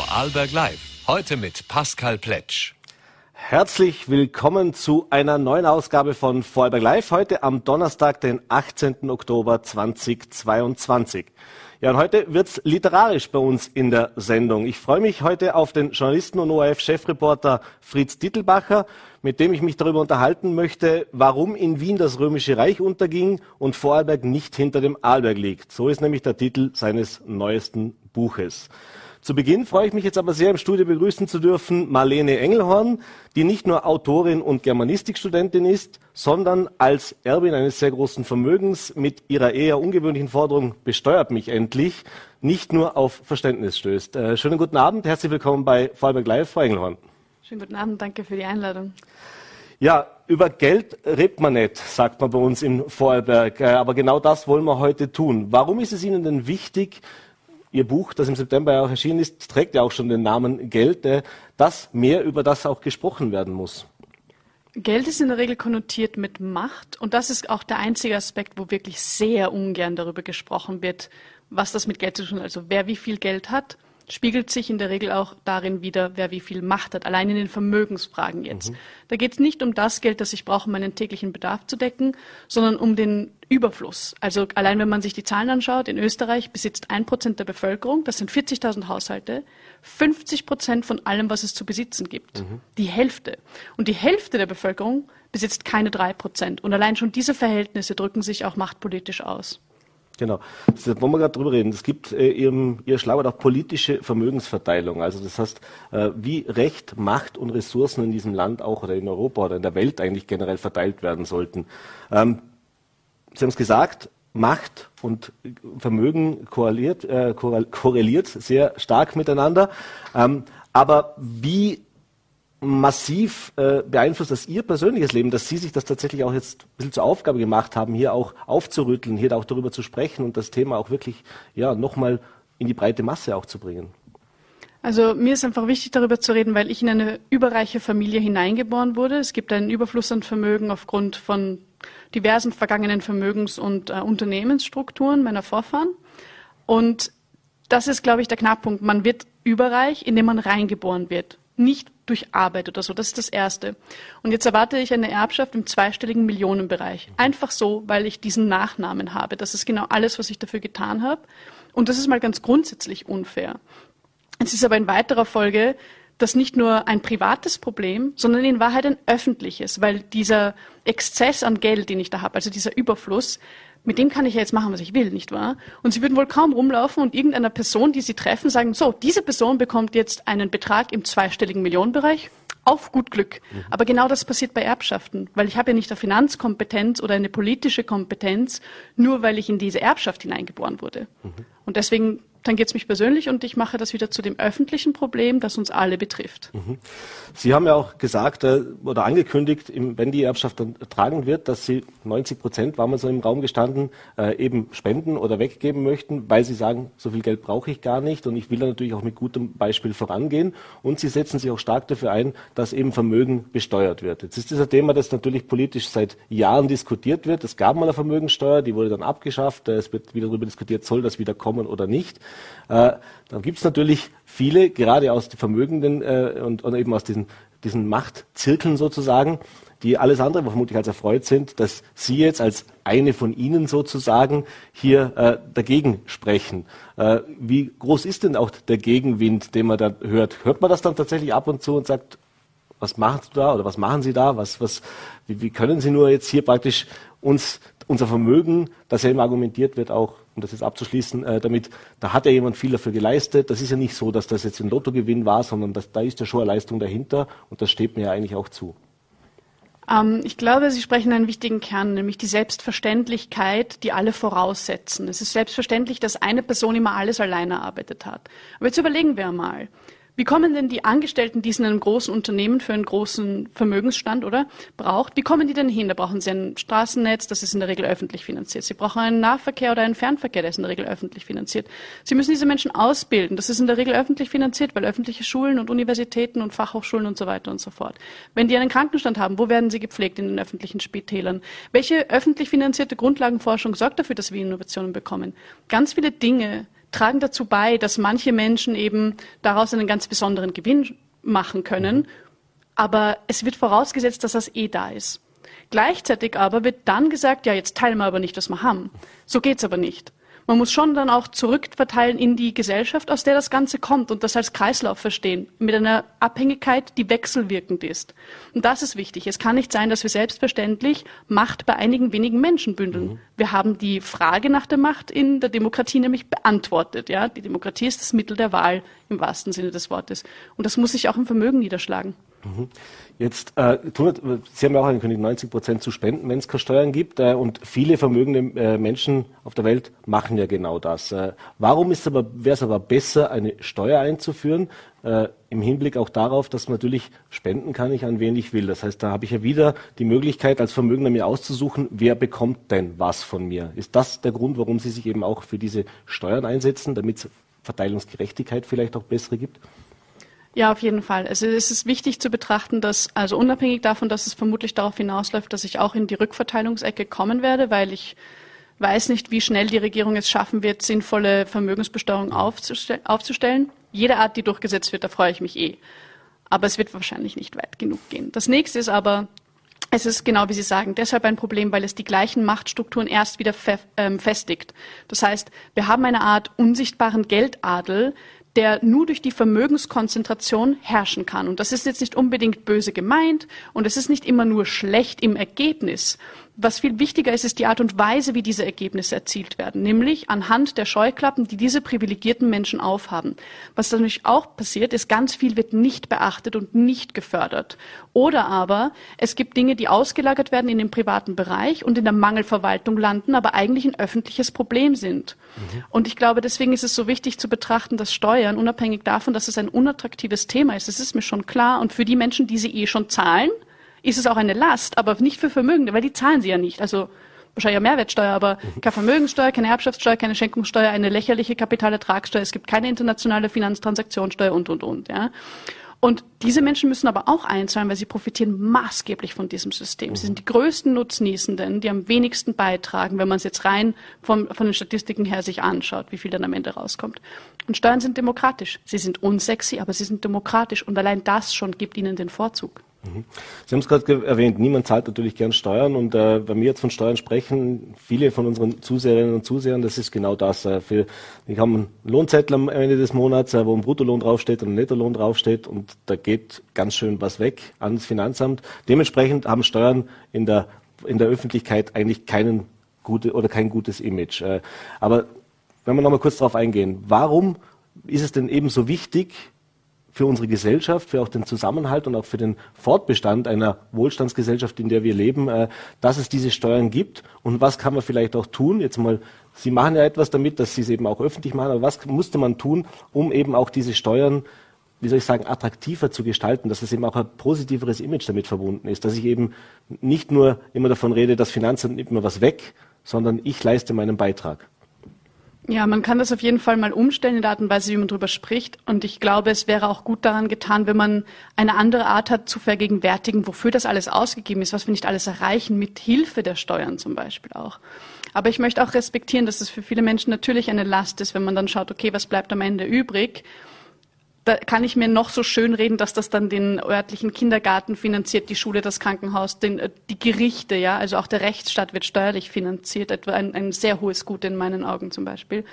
Vorarlberg Live. Heute mit Pascal Pletsch. Herzlich willkommen zu einer neuen Ausgabe von Vorarlberg Live. Heute am Donnerstag, den 18. Oktober 2022. Ja, und heute wird's literarisch bei uns in der Sendung. Ich freue mich heute auf den Journalisten und ORF-Chefreporter Fritz Dittelbacher, mit dem ich mich darüber unterhalten möchte, warum in Wien das Römische Reich unterging und Vorarlberg nicht hinter dem Arlberg liegt. So ist nämlich der Titel seines neuesten Buches. Zu Beginn freue ich mich jetzt aber sehr, im Studio begrüßen zu dürfen Marlene Engelhorn, die nicht nur Autorin und Germanistikstudentin ist, sondern als Erbin eines sehr großen Vermögens mit ihrer eher ungewöhnlichen Forderung besteuert mich endlich, nicht nur auf Verständnis stößt. Äh, schönen guten Abend, herzlich willkommen bei Vorarlberg Live, Frau Engelhorn. Schönen guten Abend, danke für die Einladung. Ja, über Geld redet man nicht, sagt man bei uns in Vorarlberg. Äh, aber genau das wollen wir heute tun. Warum ist es Ihnen denn wichtig, Ihr Buch, das im September auch erschienen ist, trägt ja auch schon den Namen Geld, äh, dass mehr über das auch gesprochen werden muss. Geld ist in der Regel konnotiert mit Macht und das ist auch der einzige Aspekt, wo wirklich sehr ungern darüber gesprochen wird, was das mit Geld zu tun hat. Also wer wie viel Geld hat spiegelt sich in der Regel auch darin wieder, wer wie viel Macht hat, allein in den Vermögensfragen jetzt. Mhm. Da geht es nicht um das Geld, das ich brauche, um meinen täglichen Bedarf zu decken, sondern um den Überfluss. Also allein wenn man sich die Zahlen anschaut, in Österreich besitzt ein Prozent der Bevölkerung, das sind 40.000 Haushalte, 50 Prozent von allem, was es zu besitzen gibt. Mhm. Die Hälfte. Und die Hälfte der Bevölkerung besitzt keine drei Prozent. Und allein schon diese Verhältnisse drücken sich auch machtpolitisch aus. Genau. Das wollen wir gerade drüber reden. Es gibt äh, im, Ihr Schlagwort auch politische Vermögensverteilung. Also das heißt, äh, wie Recht, Macht und Ressourcen in diesem Land auch oder in Europa oder in der Welt eigentlich generell verteilt werden sollten. Ähm, Sie haben es gesagt, Macht und Vermögen korreliert, äh, korreliert sehr stark miteinander. Ähm, aber wie massiv äh, beeinflusst das Ihr persönliches Leben, dass Sie sich das tatsächlich auch jetzt ein bisschen zur Aufgabe gemacht haben, hier auch aufzurütteln, hier auch darüber zu sprechen und das Thema auch wirklich ja, nochmal in die breite Masse auch zu bringen? Also mir ist einfach wichtig, darüber zu reden, weil ich in eine überreiche Familie hineingeboren wurde. Es gibt einen Überfluss an Vermögen aufgrund von diversen vergangenen Vermögens- und äh, Unternehmensstrukturen meiner Vorfahren. Und das ist, glaube ich, der Knackpunkt. Man wird überreich, indem man reingeboren wird nicht durch Arbeit oder so. Das ist das Erste. Und jetzt erwarte ich eine Erbschaft im zweistelligen Millionenbereich. Einfach so, weil ich diesen Nachnamen habe. Das ist genau alles, was ich dafür getan habe. Und das ist mal ganz grundsätzlich unfair. Es ist aber in weiterer Folge das nicht nur ein privates Problem, sondern in Wahrheit ein öffentliches, weil dieser Exzess an Geld, den ich da habe, also dieser Überfluss, mit dem kann ich ja jetzt machen, was ich will, nicht wahr? Und sie würden wohl kaum rumlaufen und irgendeiner Person, die sie treffen, sagen, so, diese Person bekommt jetzt einen Betrag im zweistelligen Millionenbereich auf gut Glück. Mhm. Aber genau das passiert bei Erbschaften, weil ich habe ja nicht eine Finanzkompetenz oder eine politische Kompetenz, nur weil ich in diese Erbschaft hineingeboren wurde. Mhm. Und deswegen dann geht es mich persönlich und ich mache das wieder zu dem öffentlichen Problem, das uns alle betrifft. Mhm. Sie haben ja auch gesagt äh, oder angekündigt, wenn die Erbschaft dann tragen wird, dass Sie 90 Prozent, war mal so im Raum gestanden, äh, eben spenden oder weggeben möchten, weil Sie sagen, so viel Geld brauche ich gar nicht und ich will da natürlich auch mit gutem Beispiel vorangehen. Und Sie setzen sich auch stark dafür ein, dass eben Vermögen besteuert wird. Jetzt ist das ein Thema, das natürlich politisch seit Jahren diskutiert wird. Es gab mal eine Vermögensteuer, die wurde dann abgeschafft. Es wird wieder darüber diskutiert, soll das wieder kommen oder nicht. Äh, dann gibt es natürlich viele, gerade aus den Vermögenden äh, und, und eben aus diesen, diesen Machtzirkeln sozusagen, die alles andere vermutlich als erfreut sind, dass Sie jetzt als eine von Ihnen sozusagen hier äh, dagegen sprechen. Äh, wie groß ist denn auch der Gegenwind, den man da hört? Hört man das dann tatsächlich ab und zu und sagt, was machen Sie da oder was machen Sie da? Was, was, wie, wie können Sie nur jetzt hier praktisch uns unser Vermögen, das ja immer argumentiert wird, auch, um das jetzt abzuschließen, äh, damit, da hat ja jemand viel dafür geleistet. Das ist ja nicht so, dass das jetzt ein Lottogewinn war, sondern das, da ist ja schon eine Leistung dahinter und das steht mir ja eigentlich auch zu. Ähm, ich glaube, Sie sprechen einen wichtigen Kern, nämlich die Selbstverständlichkeit, die alle voraussetzen. Es ist selbstverständlich, dass eine Person immer alles alleine erarbeitet hat. Aber jetzt überlegen wir mal. Wie kommen denn die Angestellten, die es in einem großen Unternehmen für einen großen Vermögensstand, oder, braucht, wie kommen die denn hin? Da brauchen sie ein Straßennetz, das ist in der Regel öffentlich finanziert. Sie brauchen einen Nahverkehr oder einen Fernverkehr, der ist in der Regel öffentlich finanziert. Sie müssen diese Menschen ausbilden, das ist in der Regel öffentlich finanziert, weil öffentliche Schulen und Universitäten und Fachhochschulen und so weiter und so fort. Wenn die einen Krankenstand haben, wo werden sie gepflegt in den öffentlichen Spitälern? Welche öffentlich finanzierte Grundlagenforschung sorgt dafür, dass wir Innovationen bekommen? Ganz viele Dinge, tragen dazu bei, dass manche Menschen eben daraus einen ganz besonderen Gewinn machen können. Mhm. Aber es wird vorausgesetzt, dass das eh da ist. Gleichzeitig aber wird dann gesagt, ja, jetzt teilen wir aber nicht, was wir haben. So geht's aber nicht. Man muss schon dann auch zurückverteilen in die Gesellschaft, aus der das Ganze kommt und das als Kreislauf verstehen, mit einer Abhängigkeit, die wechselwirkend ist. Und das ist wichtig. Es kann nicht sein, dass wir selbstverständlich Macht bei einigen wenigen Menschen bündeln. Mhm. Wir haben die Frage nach der Macht in der Demokratie nämlich beantwortet. Ja? Die Demokratie ist das Mittel der Wahl im wahrsten Sinne des Wortes. Und das muss sich auch im Vermögen niederschlagen. Mhm. Jetzt, äh, Sie haben ja auch angekündigt, 90 Prozent zu spenden, wenn es keine Steuern gibt. Äh, und viele vermögende äh, Menschen auf der Welt machen ja genau das. Äh, warum wäre es aber besser, eine Steuer einzuführen, äh, im Hinblick auch darauf, dass man natürlich spenden kann ich an wen ich will. Das heißt, da habe ich ja wieder die Möglichkeit, als Vermögender mir auszusuchen, wer bekommt denn was von mir. Ist das der Grund, warum Sie sich eben auch für diese Steuern einsetzen, damit es Verteilungsgerechtigkeit vielleicht auch bessere gibt? Ja, auf jeden Fall. Also es ist wichtig zu betrachten, dass, also unabhängig davon, dass es vermutlich darauf hinausläuft, dass ich auch in die Rückverteilungsecke kommen werde, weil ich weiß nicht, wie schnell die Regierung es schaffen wird, sinnvolle Vermögensbesteuerung aufzustellen. Jede Art, die durchgesetzt wird, da freue ich mich eh. Aber es wird wahrscheinlich nicht weit genug gehen. Das nächste ist aber, es ist genau wie Sie sagen, deshalb ein Problem, weil es die gleichen Machtstrukturen erst wieder ähm, festigt. Das heißt, wir haben eine Art unsichtbaren Geldadel, der nur durch die Vermögenskonzentration herrschen kann. Und das ist jetzt nicht unbedingt böse gemeint und es ist nicht immer nur schlecht im Ergebnis, was viel wichtiger ist, ist die Art und Weise, wie diese Ergebnisse erzielt werden, nämlich anhand der Scheuklappen, die diese privilegierten Menschen aufhaben. Was natürlich auch passiert, ist, ganz viel wird nicht beachtet und nicht gefördert. Oder aber es gibt Dinge, die ausgelagert werden in den privaten Bereich und in der Mangelverwaltung landen, aber eigentlich ein öffentliches Problem sind. Mhm. Und ich glaube, deswegen ist es so wichtig zu betrachten, dass Steuern, unabhängig davon, dass es ein unattraktives Thema ist, das ist mir schon klar, und für die Menschen, die sie eh schon zahlen, ist es auch eine Last, aber nicht für Vermögende, weil die zahlen sie ja nicht. Also wahrscheinlich ja Mehrwertsteuer, aber keine Vermögenssteuer, keine Erbschaftssteuer, keine Schenkungssteuer, eine lächerliche Kapitalertragssteuer, es gibt keine internationale Finanztransaktionssteuer und, und, und. Ja. Und diese Menschen müssen aber auch einzahlen, weil sie profitieren maßgeblich von diesem System. Sie sind die größten Nutznießenden, die am wenigsten beitragen, wenn man es jetzt rein vom, von den Statistiken her sich anschaut, wie viel dann am Ende rauskommt. Und Steuern sind demokratisch. Sie sind unsexy, aber sie sind demokratisch. Und allein das schon gibt ihnen den Vorzug. Mhm. Sie haben es gerade erwähnt, niemand zahlt natürlich gern Steuern und äh, wenn wir jetzt von Steuern sprechen, viele von unseren Zuseherinnen und Zusehern, das ist genau das. Äh, für, die haben einen Lohnzettel am Ende des Monats, äh, wo ein Bruttolohn draufsteht und ein Nettolohn draufsteht und da geht ganz schön was weg ans Finanzamt. Dementsprechend haben Steuern in der, in der Öffentlichkeit eigentlich keinen gute oder kein gutes Image. Äh, aber wenn wir nochmal kurz darauf eingehen, warum ist es denn eben so wichtig, für unsere Gesellschaft, für auch den Zusammenhalt und auch für den Fortbestand einer Wohlstandsgesellschaft, in der wir leben, äh, dass es diese Steuern gibt und was kann man vielleicht auch tun? Jetzt mal, Sie machen ja etwas damit, dass Sie es eben auch öffentlich machen, aber was musste man tun, um eben auch diese Steuern wie soll ich sagen, attraktiver zu gestalten, dass es eben auch ein positiveres Image damit verbunden ist, dass ich eben nicht nur immer davon rede, das Finanzamt nimmt mir was weg, sondern ich leiste meinen Beitrag. Ja, man kann das auf jeden Fall mal umstellen in der Art und Weise, wie man darüber spricht. Und ich glaube, es wäre auch gut daran getan, wenn man eine andere Art hat zu vergegenwärtigen, wofür das alles ausgegeben ist, was wir nicht alles erreichen, mit Hilfe der Steuern zum Beispiel auch. Aber ich möchte auch respektieren, dass es für viele Menschen natürlich eine Last ist, wenn man dann schaut, okay, was bleibt am Ende übrig? Da kann ich mir noch so schön reden, dass das dann den örtlichen Kindergarten finanziert, die Schule, das Krankenhaus, den, äh, die Gerichte, ja, also auch der Rechtsstaat wird steuerlich finanziert, etwa ein, ein sehr hohes Gut in meinen Augen zum Beispiel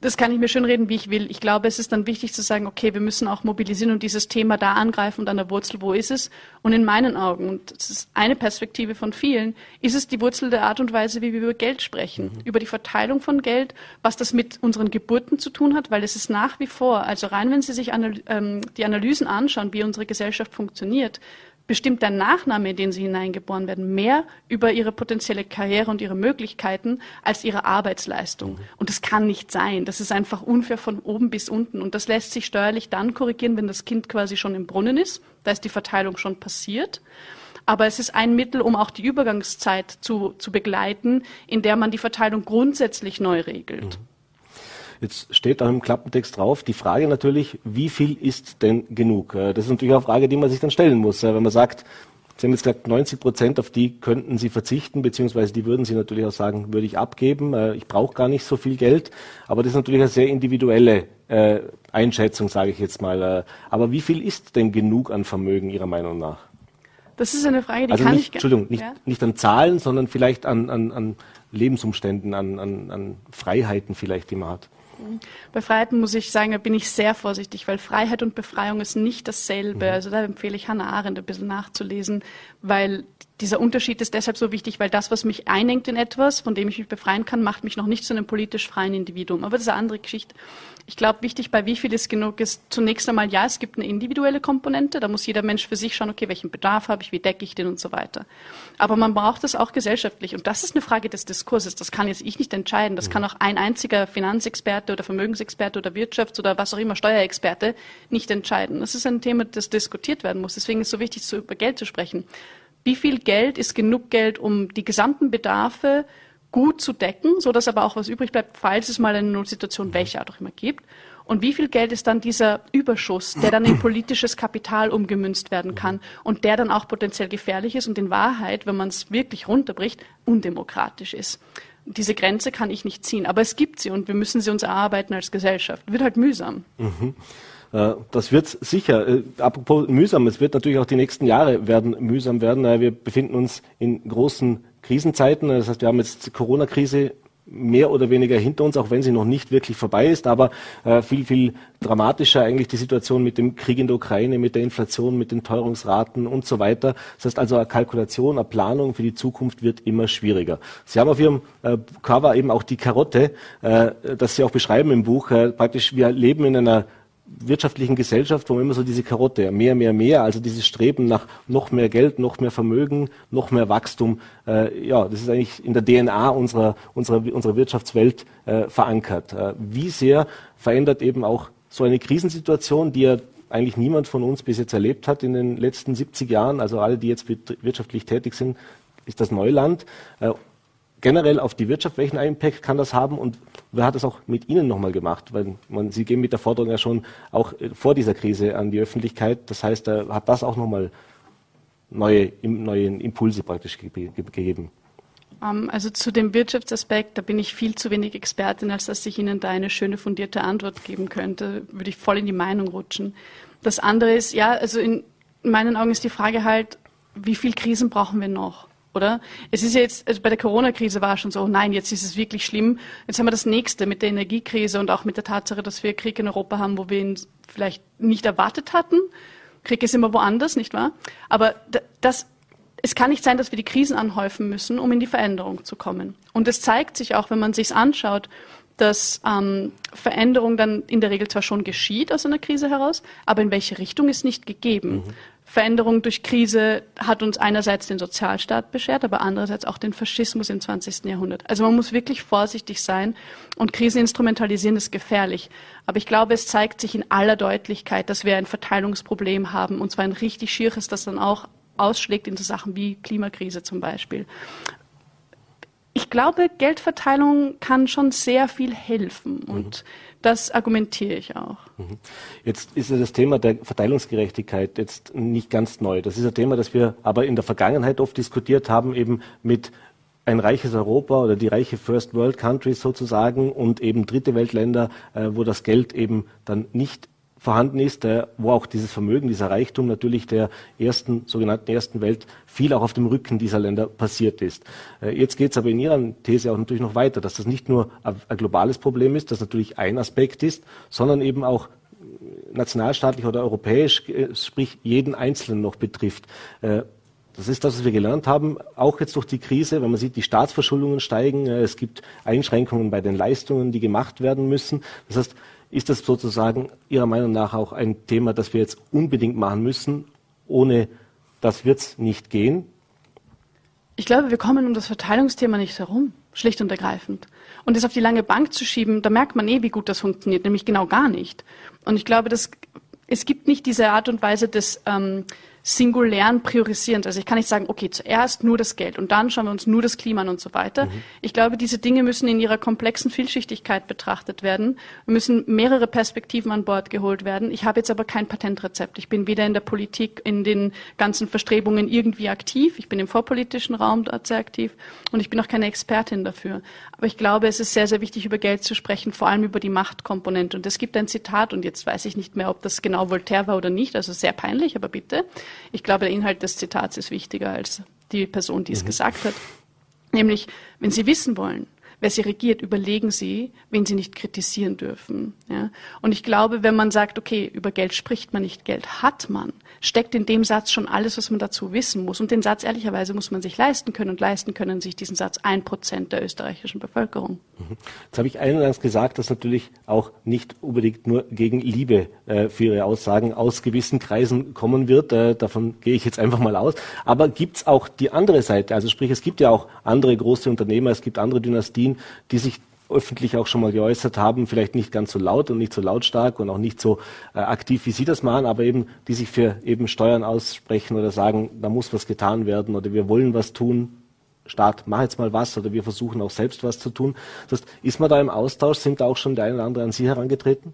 das kann ich mir schön reden, wie ich will. Ich glaube, es ist dann wichtig zu sagen, okay, wir müssen auch mobilisieren und dieses Thema da angreifen und an der Wurzel, wo ist es? Und in meinen Augen, und das ist eine Perspektive von vielen, ist es die Wurzel der Art und Weise, wie wir über Geld sprechen, mhm. über die Verteilung von Geld, was das mit unseren Geburten zu tun hat, weil es ist nach wie vor, also rein, wenn Sie sich anal ähm, die Analysen anschauen, wie unsere Gesellschaft funktioniert, bestimmt der Nachname, in den sie hineingeboren werden, mehr über ihre potenzielle Karriere und ihre Möglichkeiten als ihre Arbeitsleistung. Mhm. Und das kann nicht sein. Das ist einfach unfair von oben bis unten. Und das lässt sich steuerlich dann korrigieren, wenn das Kind quasi schon im Brunnen ist. Da ist die Verteilung schon passiert. Aber es ist ein Mittel, um auch die Übergangszeit zu, zu begleiten, in der man die Verteilung grundsätzlich neu regelt. Mhm. Jetzt steht da im Klappentext drauf, die Frage natürlich, wie viel ist denn genug? Äh, das ist natürlich auch eine Frage, die man sich dann stellen muss. Wenn man sagt, Sie haben jetzt gesagt, 90 Prozent auf die könnten Sie verzichten, beziehungsweise die würden Sie natürlich auch sagen, würde ich abgeben. Äh, ich brauche gar nicht so viel Geld. Aber das ist natürlich eine sehr individuelle äh, Einschätzung, sage ich jetzt mal. Äh, aber wie viel ist denn genug an Vermögen Ihrer Meinung nach? Das ist eine Frage, die also kann nicht, ich... Entschuldigung, nicht, ja? nicht an Zahlen, sondern vielleicht an, an, an Lebensumständen, an, an, an Freiheiten vielleicht, die man hat. Bei Freiheiten muss ich sagen, da bin ich sehr vorsichtig, weil Freiheit und Befreiung ist nicht dasselbe. Mhm. Also da empfehle ich Hannah Arendt ein bisschen nachzulesen, weil dieser Unterschied ist deshalb so wichtig, weil das, was mich einengt in etwas, von dem ich mich befreien kann, macht mich noch nicht zu einem politisch freien Individuum. Aber das ist eine andere Geschichte. Ich glaube, wichtig bei wie viel es genug ist, zunächst einmal, ja, es gibt eine individuelle Komponente. Da muss jeder Mensch für sich schauen, okay, welchen Bedarf habe ich, wie decke ich den und so weiter. Aber man braucht das auch gesellschaftlich. Und das ist eine Frage des Diskurses. Das kann jetzt ich nicht entscheiden. Das kann auch ein einziger Finanzexperte oder Vermögensexperte oder Wirtschafts- oder was auch immer Steuerexperte nicht entscheiden. Das ist ein Thema, das diskutiert werden muss. Deswegen ist es so wichtig, über Geld zu sprechen. Wie viel Geld ist genug Geld, um die gesamten Bedarfe gut zu decken, so dass aber auch was übrig bleibt, falls es mal eine Notsituation welcher Art auch immer gibt. Und wie viel Geld ist dann dieser Überschuss, der dann in politisches Kapital umgemünzt werden kann und der dann auch potenziell gefährlich ist und in Wahrheit, wenn man es wirklich runterbricht, undemokratisch ist. Diese Grenze kann ich nicht ziehen, aber es gibt sie und wir müssen sie uns erarbeiten als Gesellschaft. Wird halt mühsam. Mhm. Äh, das wird sicher. Äh, apropos mühsam, es wird natürlich auch die nächsten Jahre werden mühsam werden. Wir befinden uns in großen Krisenzeiten. Das heißt, wir haben jetzt Corona-Krise mehr oder weniger hinter uns, auch wenn sie noch nicht wirklich vorbei ist, aber äh, viel, viel dramatischer eigentlich die Situation mit dem Krieg in der Ukraine, mit der Inflation, mit den Teuerungsraten und so weiter. Das heißt also, eine Kalkulation, eine Planung für die Zukunft wird immer schwieriger. Sie haben auf Ihrem äh, Cover eben auch die Karotte, äh, das Sie auch beschreiben im Buch. Äh, praktisch, wir leben in einer wirtschaftlichen Gesellschaft, wo man immer so diese Karotte, mehr, mehr, mehr, also dieses Streben nach noch mehr Geld, noch mehr Vermögen, noch mehr Wachstum, äh, ja, das ist eigentlich in der DNA unserer, unserer, unserer Wirtschaftswelt äh, verankert. Äh, wie sehr verändert eben auch so eine Krisensituation, die ja eigentlich niemand von uns bis jetzt erlebt hat in den letzten 70 Jahren, also alle, die jetzt wirtschaftlich tätig sind, ist das Neuland. Generell auf die Wirtschaft, welchen Impact kann das haben und wer hat das auch mit Ihnen nochmal gemacht? Weil man, Sie gehen mit der Forderung ja schon auch äh, vor dieser Krise an die Öffentlichkeit. Das heißt, da hat das auch nochmal neue, neue Impulse praktisch gegeben. Ähm, also zu dem Wirtschaftsaspekt, da bin ich viel zu wenig Expertin, als dass ich Ihnen da eine schöne fundierte Antwort geben könnte. Würde ich voll in die Meinung rutschen. Das andere ist, ja, also in meinen Augen ist die Frage halt, wie viel Krisen brauchen wir noch? Oder? Es ist ja jetzt, also bei der Corona-Krise war schon so, oh nein, jetzt ist es wirklich schlimm. Jetzt haben wir das nächste mit der Energiekrise und auch mit der Tatsache, dass wir Krieg in Europa haben, wo wir ihn vielleicht nicht erwartet hatten. Krieg ist immer woanders, nicht wahr? Aber das, es kann nicht sein, dass wir die Krisen anhäufen müssen, um in die Veränderung zu kommen. Und es zeigt sich auch, wenn man sich anschaut, dass ähm, Veränderung dann in der Regel zwar schon geschieht aus einer Krise heraus, aber in welche Richtung ist nicht gegeben. Mhm. Veränderung durch Krise hat uns einerseits den Sozialstaat beschert, aber andererseits auch den Faschismus im 20. Jahrhundert. Also man muss wirklich vorsichtig sein und Krisen instrumentalisieren ist gefährlich. Aber ich glaube, es zeigt sich in aller Deutlichkeit, dass wir ein Verteilungsproblem haben und zwar ein richtig schieres, das dann auch ausschlägt in so Sachen wie Klimakrise zum Beispiel. Ich glaube, Geldverteilung kann schon sehr viel helfen und mhm das argumentiere ich auch. Mhm. Jetzt ist ja das Thema der Verteilungsgerechtigkeit jetzt nicht ganz neu. Das ist ein Thema, das wir aber in der Vergangenheit oft diskutiert haben, eben mit ein reiches Europa oder die reiche First World Countries sozusagen und eben dritte Weltländer, äh, wo das Geld eben dann nicht vorhanden ist, äh, wo auch dieses Vermögen, dieser Reichtum natürlich der ersten, sogenannten ersten Welt viel auch auf dem Rücken dieser Länder passiert ist. Äh, jetzt geht es aber in Ihrer These auch natürlich noch weiter, dass das nicht nur ein globales Problem ist, das natürlich ein Aspekt ist, sondern eben auch nationalstaatlich oder europäisch, äh, sprich jeden Einzelnen noch betrifft. Äh, das ist das, was wir gelernt haben, auch jetzt durch die Krise, wenn man sieht, die Staatsverschuldungen steigen, äh, es gibt Einschränkungen bei den Leistungen, die gemacht werden müssen. Das heißt, ist das sozusagen Ihrer Meinung nach auch ein Thema, das wir jetzt unbedingt machen müssen? Ohne das wird es nicht gehen. Ich glaube, wir kommen um das Verteilungsthema nicht herum, schlicht und ergreifend. Und das auf die lange Bank zu schieben, da merkt man eh, wie gut das funktioniert, nämlich genau gar nicht. Und ich glaube, dass, es gibt nicht diese Art und Weise des ähm, singulären priorisierend. Also ich kann nicht sagen, okay, zuerst nur das Geld und dann schauen wir uns nur das Klima an und so weiter. Mhm. Ich glaube, diese Dinge müssen in ihrer komplexen Vielschichtigkeit betrachtet werden, müssen mehrere Perspektiven an Bord geholt werden. Ich habe jetzt aber kein Patentrezept. Ich bin weder in der Politik, in den ganzen Verstrebungen irgendwie aktiv. Ich bin im vorpolitischen Raum dort sehr aktiv und ich bin auch keine Expertin dafür. Aber ich glaube, es ist sehr, sehr wichtig, über Geld zu sprechen, vor allem über die Machtkomponente. Und es gibt ein Zitat, und jetzt weiß ich nicht mehr, ob das genau Voltaire war oder nicht, also sehr peinlich, aber bitte. Ich glaube, der Inhalt des Zitats ist wichtiger als die Person, die es mhm. gesagt hat. Nämlich, wenn Sie wissen wollen, wer sie regiert, überlegen sie, wen sie nicht kritisieren dürfen. Ja? Und ich glaube, wenn man sagt, okay, über Geld spricht man nicht, Geld hat man, steckt in dem Satz schon alles, was man dazu wissen muss. Und den Satz ehrlicherweise muss man sich leisten können und leisten können sich diesen Satz ein Prozent der österreichischen Bevölkerung. Mhm. Jetzt habe ich eingangs gesagt, dass natürlich auch nicht unbedingt nur gegen Liebe äh, für Ihre Aussagen aus gewissen Kreisen kommen wird. Äh, davon gehe ich jetzt einfach mal aus. Aber gibt es auch die andere Seite? Also sprich, es gibt ja auch andere große Unternehmer, es gibt andere Dynastien, die sich öffentlich auch schon mal geäußert haben, vielleicht nicht ganz so laut und nicht so lautstark und auch nicht so äh, aktiv, wie Sie das machen, aber eben, die sich für eben Steuern aussprechen oder sagen, da muss was getan werden oder wir wollen was tun. Staat, mach jetzt mal was oder wir versuchen auch selbst was zu tun. Das heißt, ist man da im Austausch? Sind da auch schon der eine oder andere an Sie herangetreten?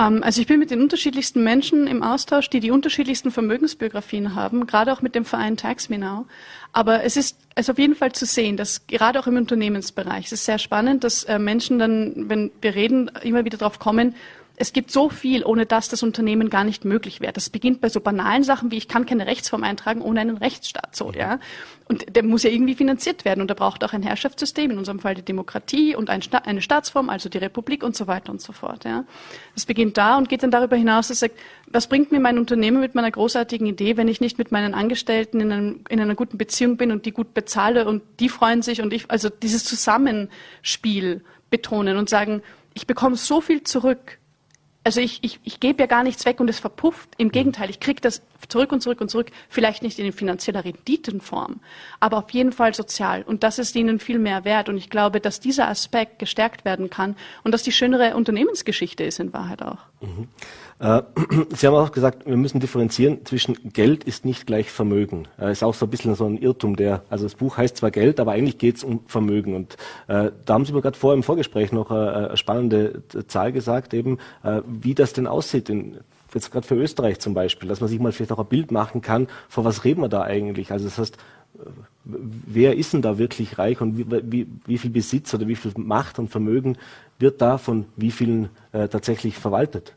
Ähm, also ich bin mit den unterschiedlichsten Menschen im Austausch, die die unterschiedlichsten Vermögensbiografien haben, gerade auch mit dem Verein Tax Me Now. Aber es ist, ist auf jeden Fall zu sehen, dass gerade auch im Unternehmensbereich, es ist sehr spannend, dass äh, Menschen dann, wenn wir reden, immer wieder darauf kommen, es gibt so viel, ohne dass das Unternehmen gar nicht möglich wäre. Das beginnt bei so banalen Sachen wie ich kann keine Rechtsform eintragen ohne einen Rechtsstaat, so, ja. Und der muss ja irgendwie finanziert werden und er braucht auch ein Herrschaftssystem, in unserem Fall die Demokratie und ein Sta eine Staatsform, also die Republik und so weiter und so fort, ja. Das beginnt da und geht dann darüber hinaus, dass sagt, was bringt mir mein Unternehmen mit meiner großartigen Idee, wenn ich nicht mit meinen Angestellten in, einem, in einer guten Beziehung bin und die gut bezahle und die freuen sich und ich, also dieses Zusammenspiel betonen und sagen, ich bekomme so viel zurück also ich, ich, ich gebe ja gar nichts weg und es verpufft. Im mhm. Gegenteil, ich kriege das zurück und zurück und zurück. Vielleicht nicht in finanzieller Renditenform, aber auf jeden Fall sozial. Und das ist ihnen viel mehr wert. Und ich glaube, dass dieser Aspekt gestärkt werden kann und dass die schönere Unternehmensgeschichte ist in Wahrheit auch. Mhm. Äh, Sie haben auch gesagt, wir müssen differenzieren zwischen Geld ist nicht gleich Vermögen. Äh, ist auch so ein bisschen so ein Irrtum, der, also das Buch heißt zwar Geld, aber eigentlich geht es um Vermögen. Und äh, da haben Sie mir gerade vorher im Vorgespräch noch äh, eine spannende Zahl gesagt, eben, äh, wie das denn aussieht in, jetzt gerade für Österreich zum Beispiel, dass man sich mal vielleicht auch ein Bild machen kann, vor was reden wir da eigentlich? Also das heißt, wer ist denn da wirklich reich und wie, wie, wie viel Besitz oder wie viel Macht und Vermögen wird da von wie vielen äh, tatsächlich verwaltet?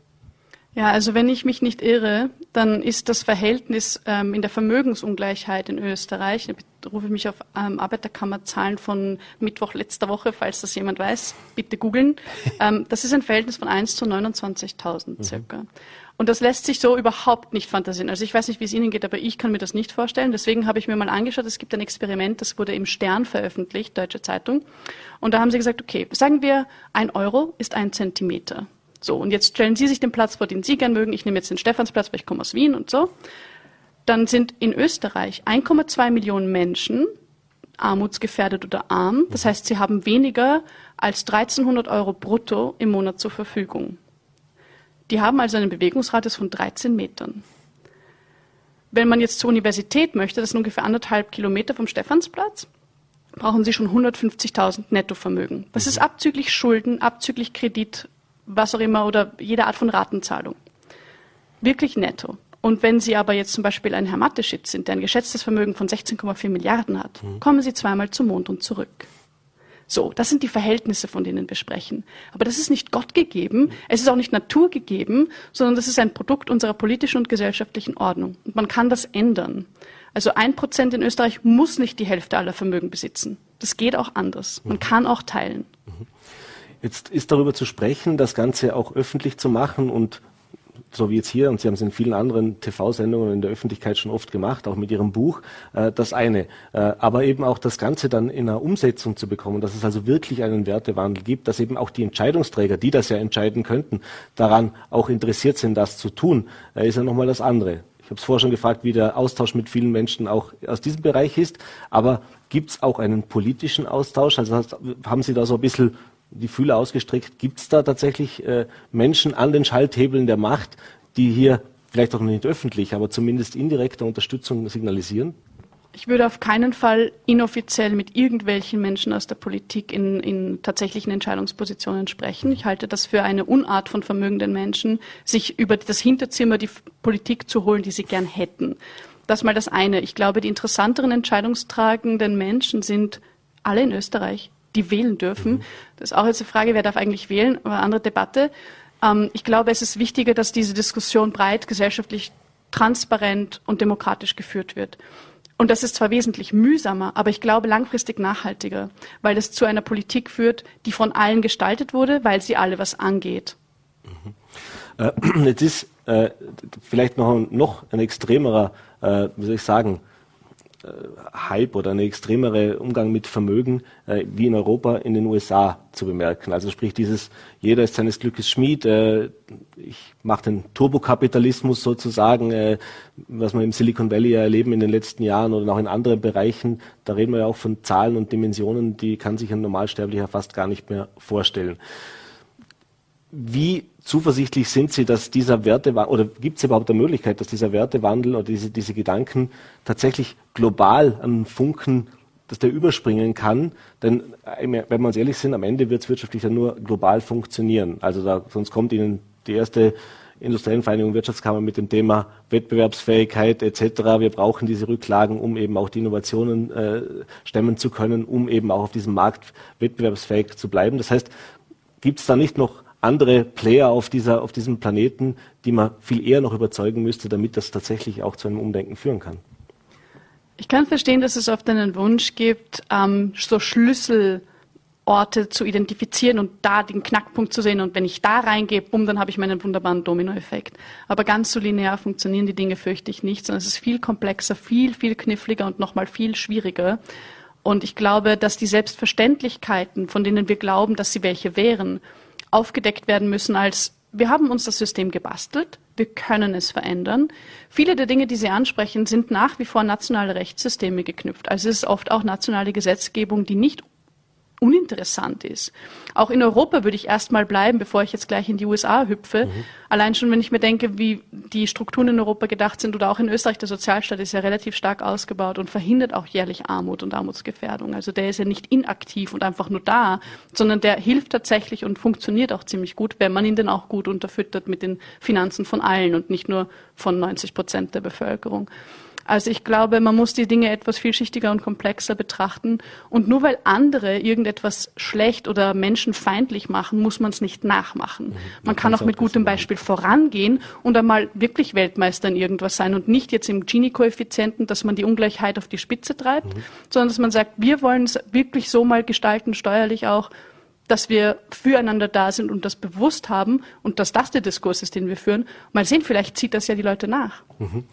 Ja, also wenn ich mich nicht irre, dann ist das Verhältnis ähm, in der Vermögensungleichheit in Österreich, da rufe ich mich auf ähm, Arbeiterkammerzahlen von Mittwoch letzter Woche, falls das jemand weiß, bitte googeln. Ähm, das ist ein Verhältnis von 1 zu 29.000 mhm. circa. Und das lässt sich so überhaupt nicht fantasieren. Also ich weiß nicht, wie es Ihnen geht, aber ich kann mir das nicht vorstellen. Deswegen habe ich mir mal angeschaut, es gibt ein Experiment, das wurde im Stern veröffentlicht, Deutsche Zeitung. Und da haben sie gesagt, okay, sagen wir, ein Euro ist ein Zentimeter. So, und jetzt stellen Sie sich den Platz vor, den Sie gern mögen. Ich nehme jetzt den Stephansplatz, weil ich komme aus Wien und so. Dann sind in Österreich 1,2 Millionen Menschen armutsgefährdet oder arm. Das heißt, sie haben weniger als 1300 Euro brutto im Monat zur Verfügung. Die haben also einen Bewegungsradius von 13 Metern. Wenn man jetzt zur Universität möchte, das sind ungefähr anderthalb Kilometer vom Stephansplatz, brauchen Sie schon 150.000 Nettovermögen. Das ist abzüglich Schulden, abzüglich Kredit, was auch immer oder jede Art von Ratenzahlung. Wirklich netto. Und wenn Sie aber jetzt zum Beispiel ein Herr Mateschitz sind, der ein geschätztes Vermögen von 16,4 Milliarden hat, mhm. kommen Sie zweimal zum Mond und zurück. So, das sind die Verhältnisse, von denen wir sprechen. Aber das ist nicht Gott gegeben, es ist auch nicht Natur gegeben, sondern das ist ein Produkt unserer politischen und gesellschaftlichen Ordnung. Und man kann das ändern. Also ein Prozent in Österreich muss nicht die Hälfte aller Vermögen besitzen. Das geht auch anders. Man mhm. kann auch teilen. Mhm. Jetzt ist darüber zu sprechen, das Ganze auch öffentlich zu machen und so wie jetzt hier, und Sie haben es in vielen anderen TV-Sendungen in der Öffentlichkeit schon oft gemacht, auch mit Ihrem Buch, äh, das eine. Äh, aber eben auch das Ganze dann in einer Umsetzung zu bekommen, dass es also wirklich einen Wertewandel gibt, dass eben auch die Entscheidungsträger, die das ja entscheiden könnten, daran auch interessiert sind, das zu tun, äh, ist ja nochmal das andere. Ich habe es vorher schon gefragt, wie der Austausch mit vielen Menschen auch aus diesem Bereich ist. Aber gibt es auch einen politischen Austausch? Also haben Sie da so ein bisschen die Fühler ausgestreckt. Gibt es da tatsächlich äh, Menschen an den Schalthebeln der Macht, die hier vielleicht auch nicht öffentlich, aber zumindest indirekter Unterstützung signalisieren? Ich würde auf keinen Fall inoffiziell mit irgendwelchen Menschen aus der Politik in, in, tatsächlichen Entscheidungspositionen sprechen. Ich halte das für eine Unart von vermögenden Menschen, sich über das Hinterzimmer die Politik zu holen, die sie gern hätten. Das mal das eine. Ich glaube, die interessanteren entscheidungstragenden Menschen sind alle in Österreich, die wählen dürfen. Mhm. Das ist auch jetzt die Frage, wer darf eigentlich wählen, aber andere Debatte. Ähm, ich glaube, es ist wichtiger, dass diese Diskussion breit gesellschaftlich transparent und demokratisch geführt wird. Und das ist zwar wesentlich mühsamer, aber ich glaube langfristig nachhaltiger, weil es zu einer Politik führt, die von allen gestaltet wurde, weil sie alle was angeht. Mhm. Äh, jetzt ist äh, vielleicht noch, noch ein extremerer, äh, wie soll ich sagen, Hype oder ein extremere Umgang mit Vermögen äh, wie in Europa in den USA zu bemerken. Also sprich dieses, jeder ist seines Glückes Schmied, äh, ich mache den Turbokapitalismus sozusagen, äh, was wir im Silicon Valley ja erleben in den letzten Jahren oder auch in anderen Bereichen, da reden wir ja auch von Zahlen und Dimensionen, die kann sich ein Normalsterblicher fast gar nicht mehr vorstellen. Wie zuversichtlich sind Sie, dass dieser Wertewandel, oder gibt es überhaupt eine Möglichkeit, dass dieser Wertewandel oder diese, diese Gedanken tatsächlich global an Funken, dass der überspringen kann? Denn äh, wenn wir uns ehrlich sind, am Ende wird es wirtschaftlich ja nur global funktionieren. Also da, sonst kommt Ihnen die erste Industriellenvereinigung Wirtschaftskammer mit dem Thema Wettbewerbsfähigkeit etc. Wir brauchen diese Rücklagen, um eben auch die Innovationen äh, stemmen zu können, um eben auch auf diesem Markt wettbewerbsfähig zu bleiben. Das heißt, gibt es da nicht noch andere Player auf, dieser, auf diesem Planeten, die man viel eher noch überzeugen müsste, damit das tatsächlich auch zu einem Umdenken führen kann. Ich kann verstehen, dass es oft einen Wunsch gibt, ähm, so Schlüsselorte zu identifizieren und da den Knackpunkt zu sehen. Und wenn ich da reingehe, bumm, dann habe ich meinen wunderbaren Dominoeffekt. Aber ganz so linear funktionieren die Dinge, fürchte ich nicht, sondern es ist viel komplexer, viel, viel kniffliger und nochmal viel schwieriger. Und ich glaube, dass die Selbstverständlichkeiten, von denen wir glauben, dass sie welche wären, aufgedeckt werden müssen als wir haben uns das System gebastelt, wir können es verändern. Viele der Dinge, die Sie ansprechen, sind nach wie vor nationale Rechtssysteme geknüpft. Also es ist oft auch nationale Gesetzgebung, die nicht uninteressant ist. Auch in Europa würde ich erstmal bleiben, bevor ich jetzt gleich in die USA hüpfe. Mhm. Allein schon, wenn ich mir denke, wie die Strukturen in Europa gedacht sind oder auch in Österreich, der Sozialstaat ist ja relativ stark ausgebaut und verhindert auch jährlich Armut und Armutsgefährdung. Also der ist ja nicht inaktiv und einfach nur da, sondern der hilft tatsächlich und funktioniert auch ziemlich gut, wenn man ihn denn auch gut unterfüttert mit den Finanzen von allen und nicht nur von 90 Prozent der Bevölkerung. Also ich glaube, man muss die Dinge etwas vielschichtiger und komplexer betrachten. Und nur weil andere irgendetwas schlecht oder menschenfeindlich machen, muss man es nicht nachmachen. Mhm. Man kann auch mit gutem Beispiel vorangehen und einmal wirklich Weltmeister in irgendwas sein und nicht jetzt im Gini-Koeffizienten, dass man die Ungleichheit auf die Spitze treibt, mhm. sondern dass man sagt, wir wollen es wirklich so mal gestalten, steuerlich auch, dass wir füreinander da sind und das bewusst haben und dass das der Diskurs ist, den wir führen. Mal sehen, vielleicht zieht das ja die Leute nach. Mhm.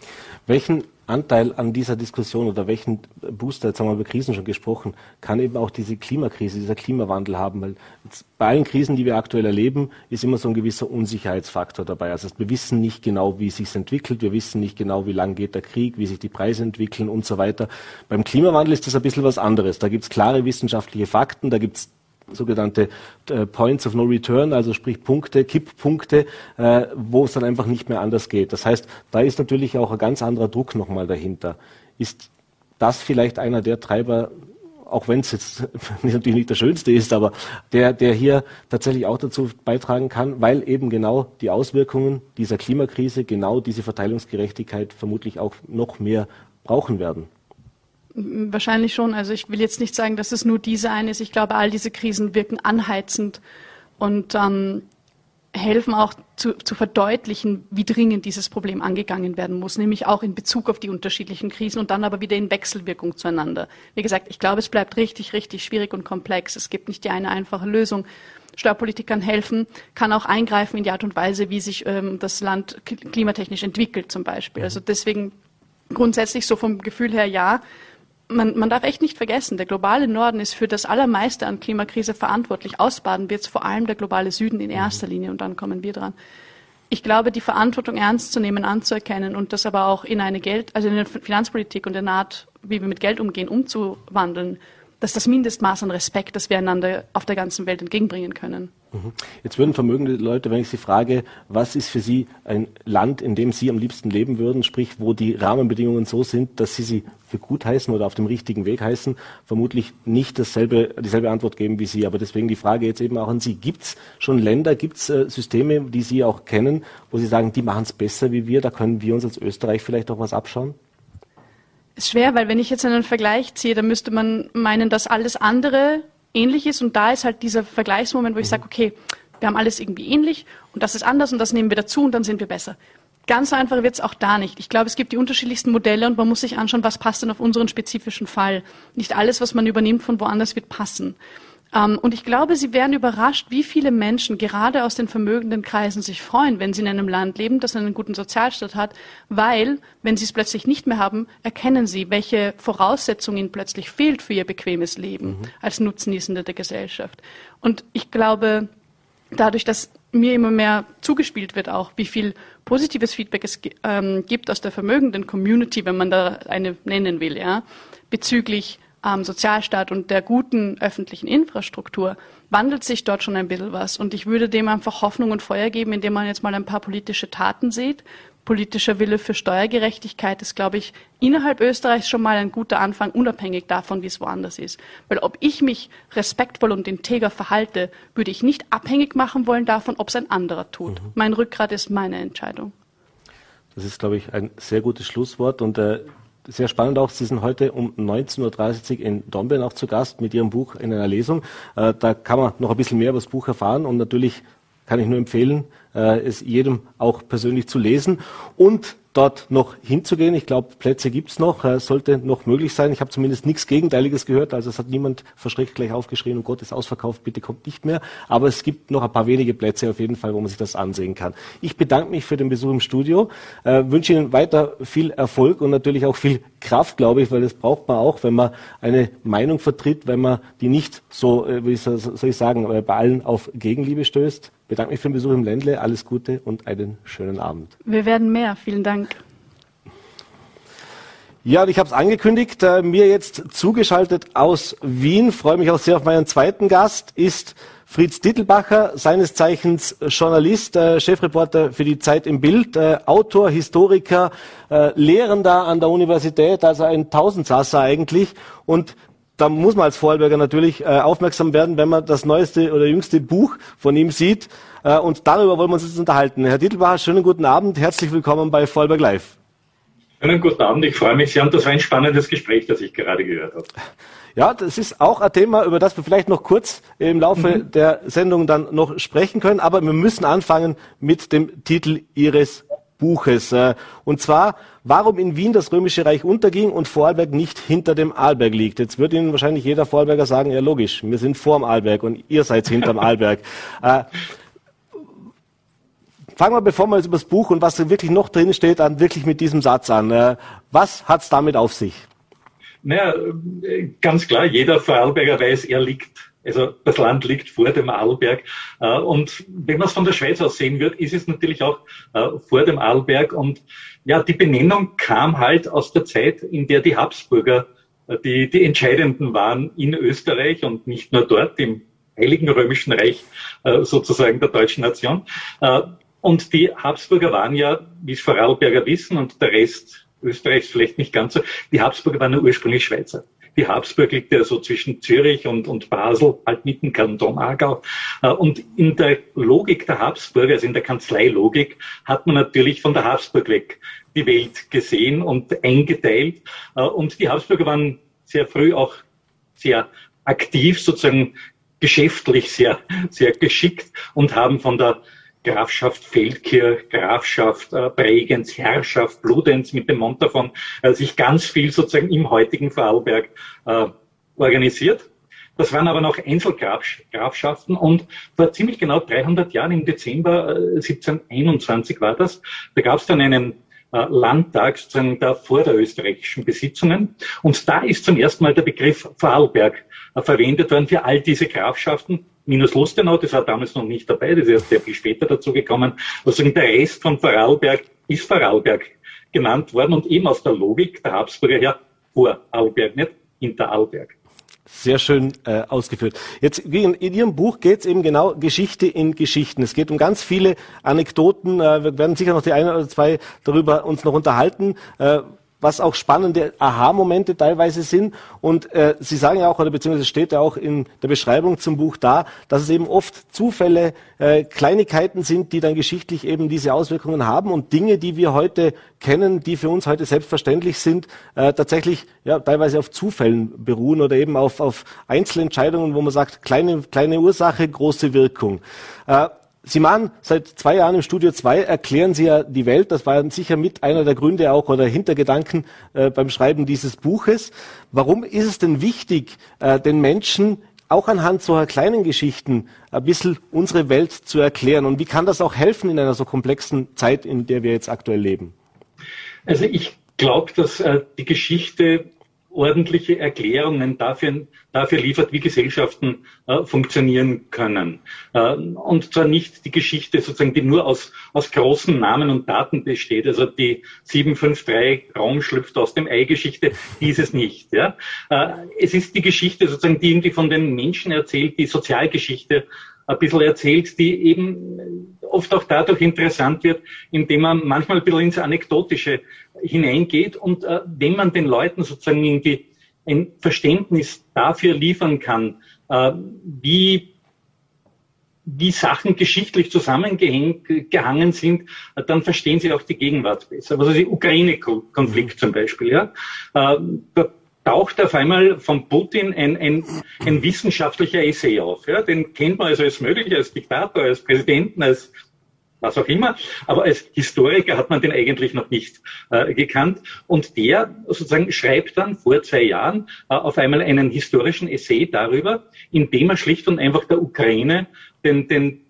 Welchen Anteil an dieser Diskussion oder welchen Booster, jetzt haben wir über Krisen schon gesprochen, kann eben auch diese Klimakrise, dieser Klimawandel haben? Weil bei allen Krisen, die wir aktuell erleben, ist immer so ein gewisser Unsicherheitsfaktor dabei. Also wir wissen nicht genau, wie es sich entwickelt, wir wissen nicht genau, wie lang geht der Krieg, wie sich die Preise entwickeln und so weiter. Beim Klimawandel ist das ein bisschen was anderes. Da gibt es klare wissenschaftliche Fakten, da gibt es sogenannte äh, Points of No Return, also sprich Punkte, Kipppunkte, äh, wo es dann einfach nicht mehr anders geht. Das heißt, da ist natürlich auch ein ganz anderer Druck nochmal dahinter. Ist das vielleicht einer der Treiber, auch wenn es jetzt natürlich nicht der schönste ist, aber der, der hier tatsächlich auch dazu beitragen kann, weil eben genau die Auswirkungen dieser Klimakrise genau diese Verteilungsgerechtigkeit vermutlich auch noch mehr brauchen werden. Wahrscheinlich schon. Also ich will jetzt nicht sagen, dass es nur diese eine ist. Ich glaube, all diese Krisen wirken anheizend und ähm, helfen auch zu, zu verdeutlichen, wie dringend dieses Problem angegangen werden muss, nämlich auch in Bezug auf die unterschiedlichen Krisen und dann aber wieder in Wechselwirkung zueinander. Wie gesagt, ich glaube, es bleibt richtig, richtig schwierig und komplex. Es gibt nicht die eine einfache Lösung. Steuerpolitik kann helfen, kann auch eingreifen in die Art und Weise, wie sich ähm, das Land klimatechnisch entwickelt zum Beispiel. Also deswegen grundsätzlich so vom Gefühl her ja, man, man darf echt nicht vergessen, der globale Norden ist für das Allermeiste an Klimakrise verantwortlich. Ausbaden wird es vor allem der globale Süden in erster mhm. Linie und dann kommen wir dran. Ich glaube, die Verantwortung ernst zu nehmen, anzuerkennen und das aber auch in eine Geld, also in eine Finanzpolitik und in eine Art, wie wir mit Geld umgehen, umzuwandeln, das ist das Mindestmaß an Respekt, das wir einander auf der ganzen Welt entgegenbringen können. Mhm. Jetzt würden vermögende Leute, wenn ich Sie frage, was ist für Sie ein Land, in dem Sie am liebsten leben würden, sprich, wo die Rahmenbedingungen so sind, dass Sie sie für gut heißen oder auf dem richtigen Weg heißen, vermutlich nicht dasselbe, dieselbe Antwort geben wie Sie. Aber deswegen die Frage jetzt eben auch an Sie. Gibt es schon Länder, gibt es äh, Systeme, die Sie auch kennen, wo Sie sagen, die machen es besser wie wir, da können wir uns als Österreich vielleicht auch was abschauen? Ist schwer, weil wenn ich jetzt einen Vergleich ziehe, dann müsste man meinen, dass alles andere ähnlich ist. Und da ist halt dieser Vergleichsmoment, wo ich mhm. sage, okay, wir haben alles irgendwie ähnlich und das ist anders und das nehmen wir dazu und dann sind wir besser. Ganz einfach wird es auch da nicht. Ich glaube, es gibt die unterschiedlichsten Modelle und man muss sich anschauen, was passt denn auf unseren spezifischen Fall. Nicht alles, was man übernimmt von woanders, wird passen. Ähm, und ich glaube, Sie werden überrascht, wie viele Menschen gerade aus den vermögenden Kreisen sich freuen, wenn sie in einem Land leben, das einen guten Sozialstaat hat, weil, wenn sie es plötzlich nicht mehr haben, erkennen sie, welche Voraussetzung ihnen plötzlich fehlt für ihr bequemes Leben mhm. als Nutznießende der Gesellschaft. Und ich glaube, dadurch, dass mir immer mehr zugespielt wird auch, wie viel positives Feedback es ähm, gibt aus der vermögenden Community, wenn man da eine nennen will, ja, bezüglich ähm, Sozialstaat und der guten öffentlichen Infrastruktur wandelt sich dort schon ein bisschen was. Und ich würde dem einfach Hoffnung und Feuer geben, indem man jetzt mal ein paar politische Taten sieht. Politischer Wille für Steuergerechtigkeit ist, glaube ich, innerhalb Österreichs schon mal ein guter Anfang, unabhängig davon, wie es woanders ist. Weil ob ich mich respektvoll und integer verhalte, würde ich nicht abhängig machen wollen davon, ob es ein anderer tut. Mhm. Mein Rückgrat ist meine Entscheidung. Das ist, glaube ich, ein sehr gutes Schlusswort. Und äh, sehr spannend auch, Sie sind heute um 19.30 Uhr in Dornbirn auch zu Gast mit Ihrem Buch in einer Lesung. Äh, da kann man noch ein bisschen mehr über das Buch erfahren und natürlich kann ich nur empfehlen, äh, es jedem auch persönlich zu lesen. Und dort noch hinzugehen. Ich glaube, Plätze gibt's noch, äh, sollte noch möglich sein. Ich habe zumindest nichts Gegenteiliges gehört. Also es hat niemand verschreckt gleich aufgeschrien, oh Gott, ist ausverkauft, bitte kommt nicht mehr. Aber es gibt noch ein paar wenige Plätze auf jeden Fall, wo man sich das ansehen kann. Ich bedanke mich für den Besuch im Studio, äh, wünsche Ihnen weiter viel Erfolg und natürlich auch viel Kraft, glaube ich, weil das braucht man auch, wenn man eine Meinung vertritt, wenn man die nicht so, äh, wie soll ich sagen, äh, bei allen auf Gegenliebe stößt bedanke mich für den Besuch im Ländle. Alles Gute und einen schönen Abend. Wir werden mehr. Vielen Dank. Ja, und ich habe es angekündigt, äh, mir jetzt zugeschaltet aus Wien, freue mich auch sehr auf meinen zweiten Gast, ist Fritz Dittelbacher, seines Zeichens Journalist, äh, Chefreporter für die Zeit im Bild, äh, Autor, Historiker, äh, Lehrender an der Universität, also ein Tausendsasser eigentlich. Und da muss man als Vorarlberger natürlich äh, aufmerksam werden, wenn man das neueste oder jüngste Buch von ihm sieht. Äh, und darüber wollen wir uns jetzt unterhalten. Herr Dittelbacher, schönen guten Abend, herzlich willkommen bei Vorarlberg Live. Schönen guten Abend, ich freue mich sehr und das war ein spannendes Gespräch, das ich gerade gehört habe. Ja, das ist auch ein Thema, über das wir vielleicht noch kurz im Laufe mhm. der Sendung dann noch sprechen können, aber wir müssen anfangen mit dem Titel Ihres Buches. Äh, und zwar, warum in Wien das Römische Reich unterging und Vorarlberg nicht hinter dem Arlberg liegt. Jetzt wird Ihnen wahrscheinlich jeder Vorarlberger sagen, ja logisch, wir sind vorm Arlberg und ihr seid hinterm Arlberg. Fangen wir, bevor wir jetzt über das Buch und was wirklich noch drin steht, an wirklich mit diesem Satz an. Was hat es damit auf sich? Naja, ganz klar, jeder Vorarlberger weiß, er liegt also das Land liegt vor dem Arlberg. Äh, und wenn man es von der Schweiz aus sehen wird, ist es natürlich auch äh, vor dem Arlberg. Und ja, die Benennung kam halt aus der Zeit, in der die Habsburger äh, die, die Entscheidenden waren in Österreich und nicht nur dort im Heiligen Römischen Reich sozusagen der deutschen Nation. Und die Habsburger waren ja, wie es Vorarlberger wissen und der Rest Österreichs vielleicht nicht ganz so, die Habsburger waren ja ursprünglich Schweizer. Die Habsburg liegt ja so zwischen Zürich und, und Basel, halt mitten Kanton Aargau. Äh, und in der Logik der Habsburger, also in der Kanzleilogik, hat man natürlich von der Habsburg weg die Welt gesehen und eingeteilt. Äh, und die Habsburger waren sehr früh auch sehr aktiv, sozusagen geschäftlich sehr, sehr geschickt und haben von der Grafschaft Feldkirch, Grafschaft äh, Bregenz, Herrschaft Bludenz mit dem Montafon äh, sich ganz viel sozusagen im heutigen Vorarlberg äh, organisiert. Das waren aber noch Einzelgrafschaften und vor ziemlich genau 300 Jahren im Dezember äh, 1721 war das. Da gab es dann einen äh, Landtag sozusagen der vorderösterreichischen Besitzungen und da ist zum ersten Mal der Begriff Vorarlberg äh, verwendet worden für all diese Grafschaften minus Lustenau, das war damals noch nicht dabei, das ist erst sehr viel später dazu gekommen. Also der Rest von Vorarlberg ist Vorarlberg genannt worden und eben aus der Logik der Habsburger her vor Arlberg, nicht hinter Arlberg. Sehr schön äh, ausgeführt. Jetzt in, in Ihrem Buch geht es eben genau Geschichte in Geschichten. Es geht um ganz viele Anekdoten. Äh, wir werden sicher noch die eine oder zwei darüber uns noch unterhalten. Äh, was auch spannende Aha-Momente teilweise sind. Und äh, Sie sagen ja auch, oder beziehungsweise steht ja auch in der Beschreibung zum Buch da, dass es eben oft Zufälle, äh, Kleinigkeiten sind, die dann geschichtlich eben diese Auswirkungen haben und Dinge, die wir heute kennen, die für uns heute selbstverständlich sind, äh, tatsächlich ja teilweise auf Zufällen beruhen oder eben auf, auf Einzelentscheidungen, wo man sagt, kleine, kleine Ursache, große Wirkung. Äh, Sie machen seit zwei Jahren im Studio 2, erklären Sie ja die Welt. Das war sicher mit einer der Gründe auch oder Hintergedanken äh, beim Schreiben dieses Buches. Warum ist es denn wichtig, äh, den Menschen auch anhand solcher kleinen Geschichten ein bisschen unsere Welt zu erklären? Und wie kann das auch helfen in einer so komplexen Zeit, in der wir jetzt aktuell leben? Also ich glaube, dass äh, die Geschichte ordentliche Erklärungen dafür, dafür liefert, wie Gesellschaften äh, funktionieren können. Äh, und zwar nicht die Geschichte sozusagen, die nur aus, aus großen Namen und Daten besteht. Also die 753 Raum schlüpft aus dem Ei-Geschichte, dieses nicht. Ja? Äh, es ist die Geschichte sozusagen, die irgendwie von den Menschen erzählt, die Sozialgeschichte ein bisschen erzählt, die eben oft auch dadurch interessant wird, indem man manchmal ein bisschen ins Anekdotische hineingeht und äh, wenn man den Leuten sozusagen irgendwie ein Verständnis dafür liefern kann, äh, wie wie Sachen geschichtlich zusammengehangen sind, äh, dann verstehen sie auch die Gegenwart besser. Also der Ukraine-Konflikt mhm. zum Beispiel, ja. Äh, taucht auf einmal von Putin ein, ein, ein wissenschaftlicher Essay auf. Ja. Den kennt man also als möglich, als Diktator, als Präsidenten, als was auch immer. Aber als Historiker hat man den eigentlich noch nicht äh, gekannt. Und der sozusagen schreibt dann vor zwei Jahren äh, auf einmal einen historischen Essay darüber, in dem er schlicht und einfach der Ukraine den, den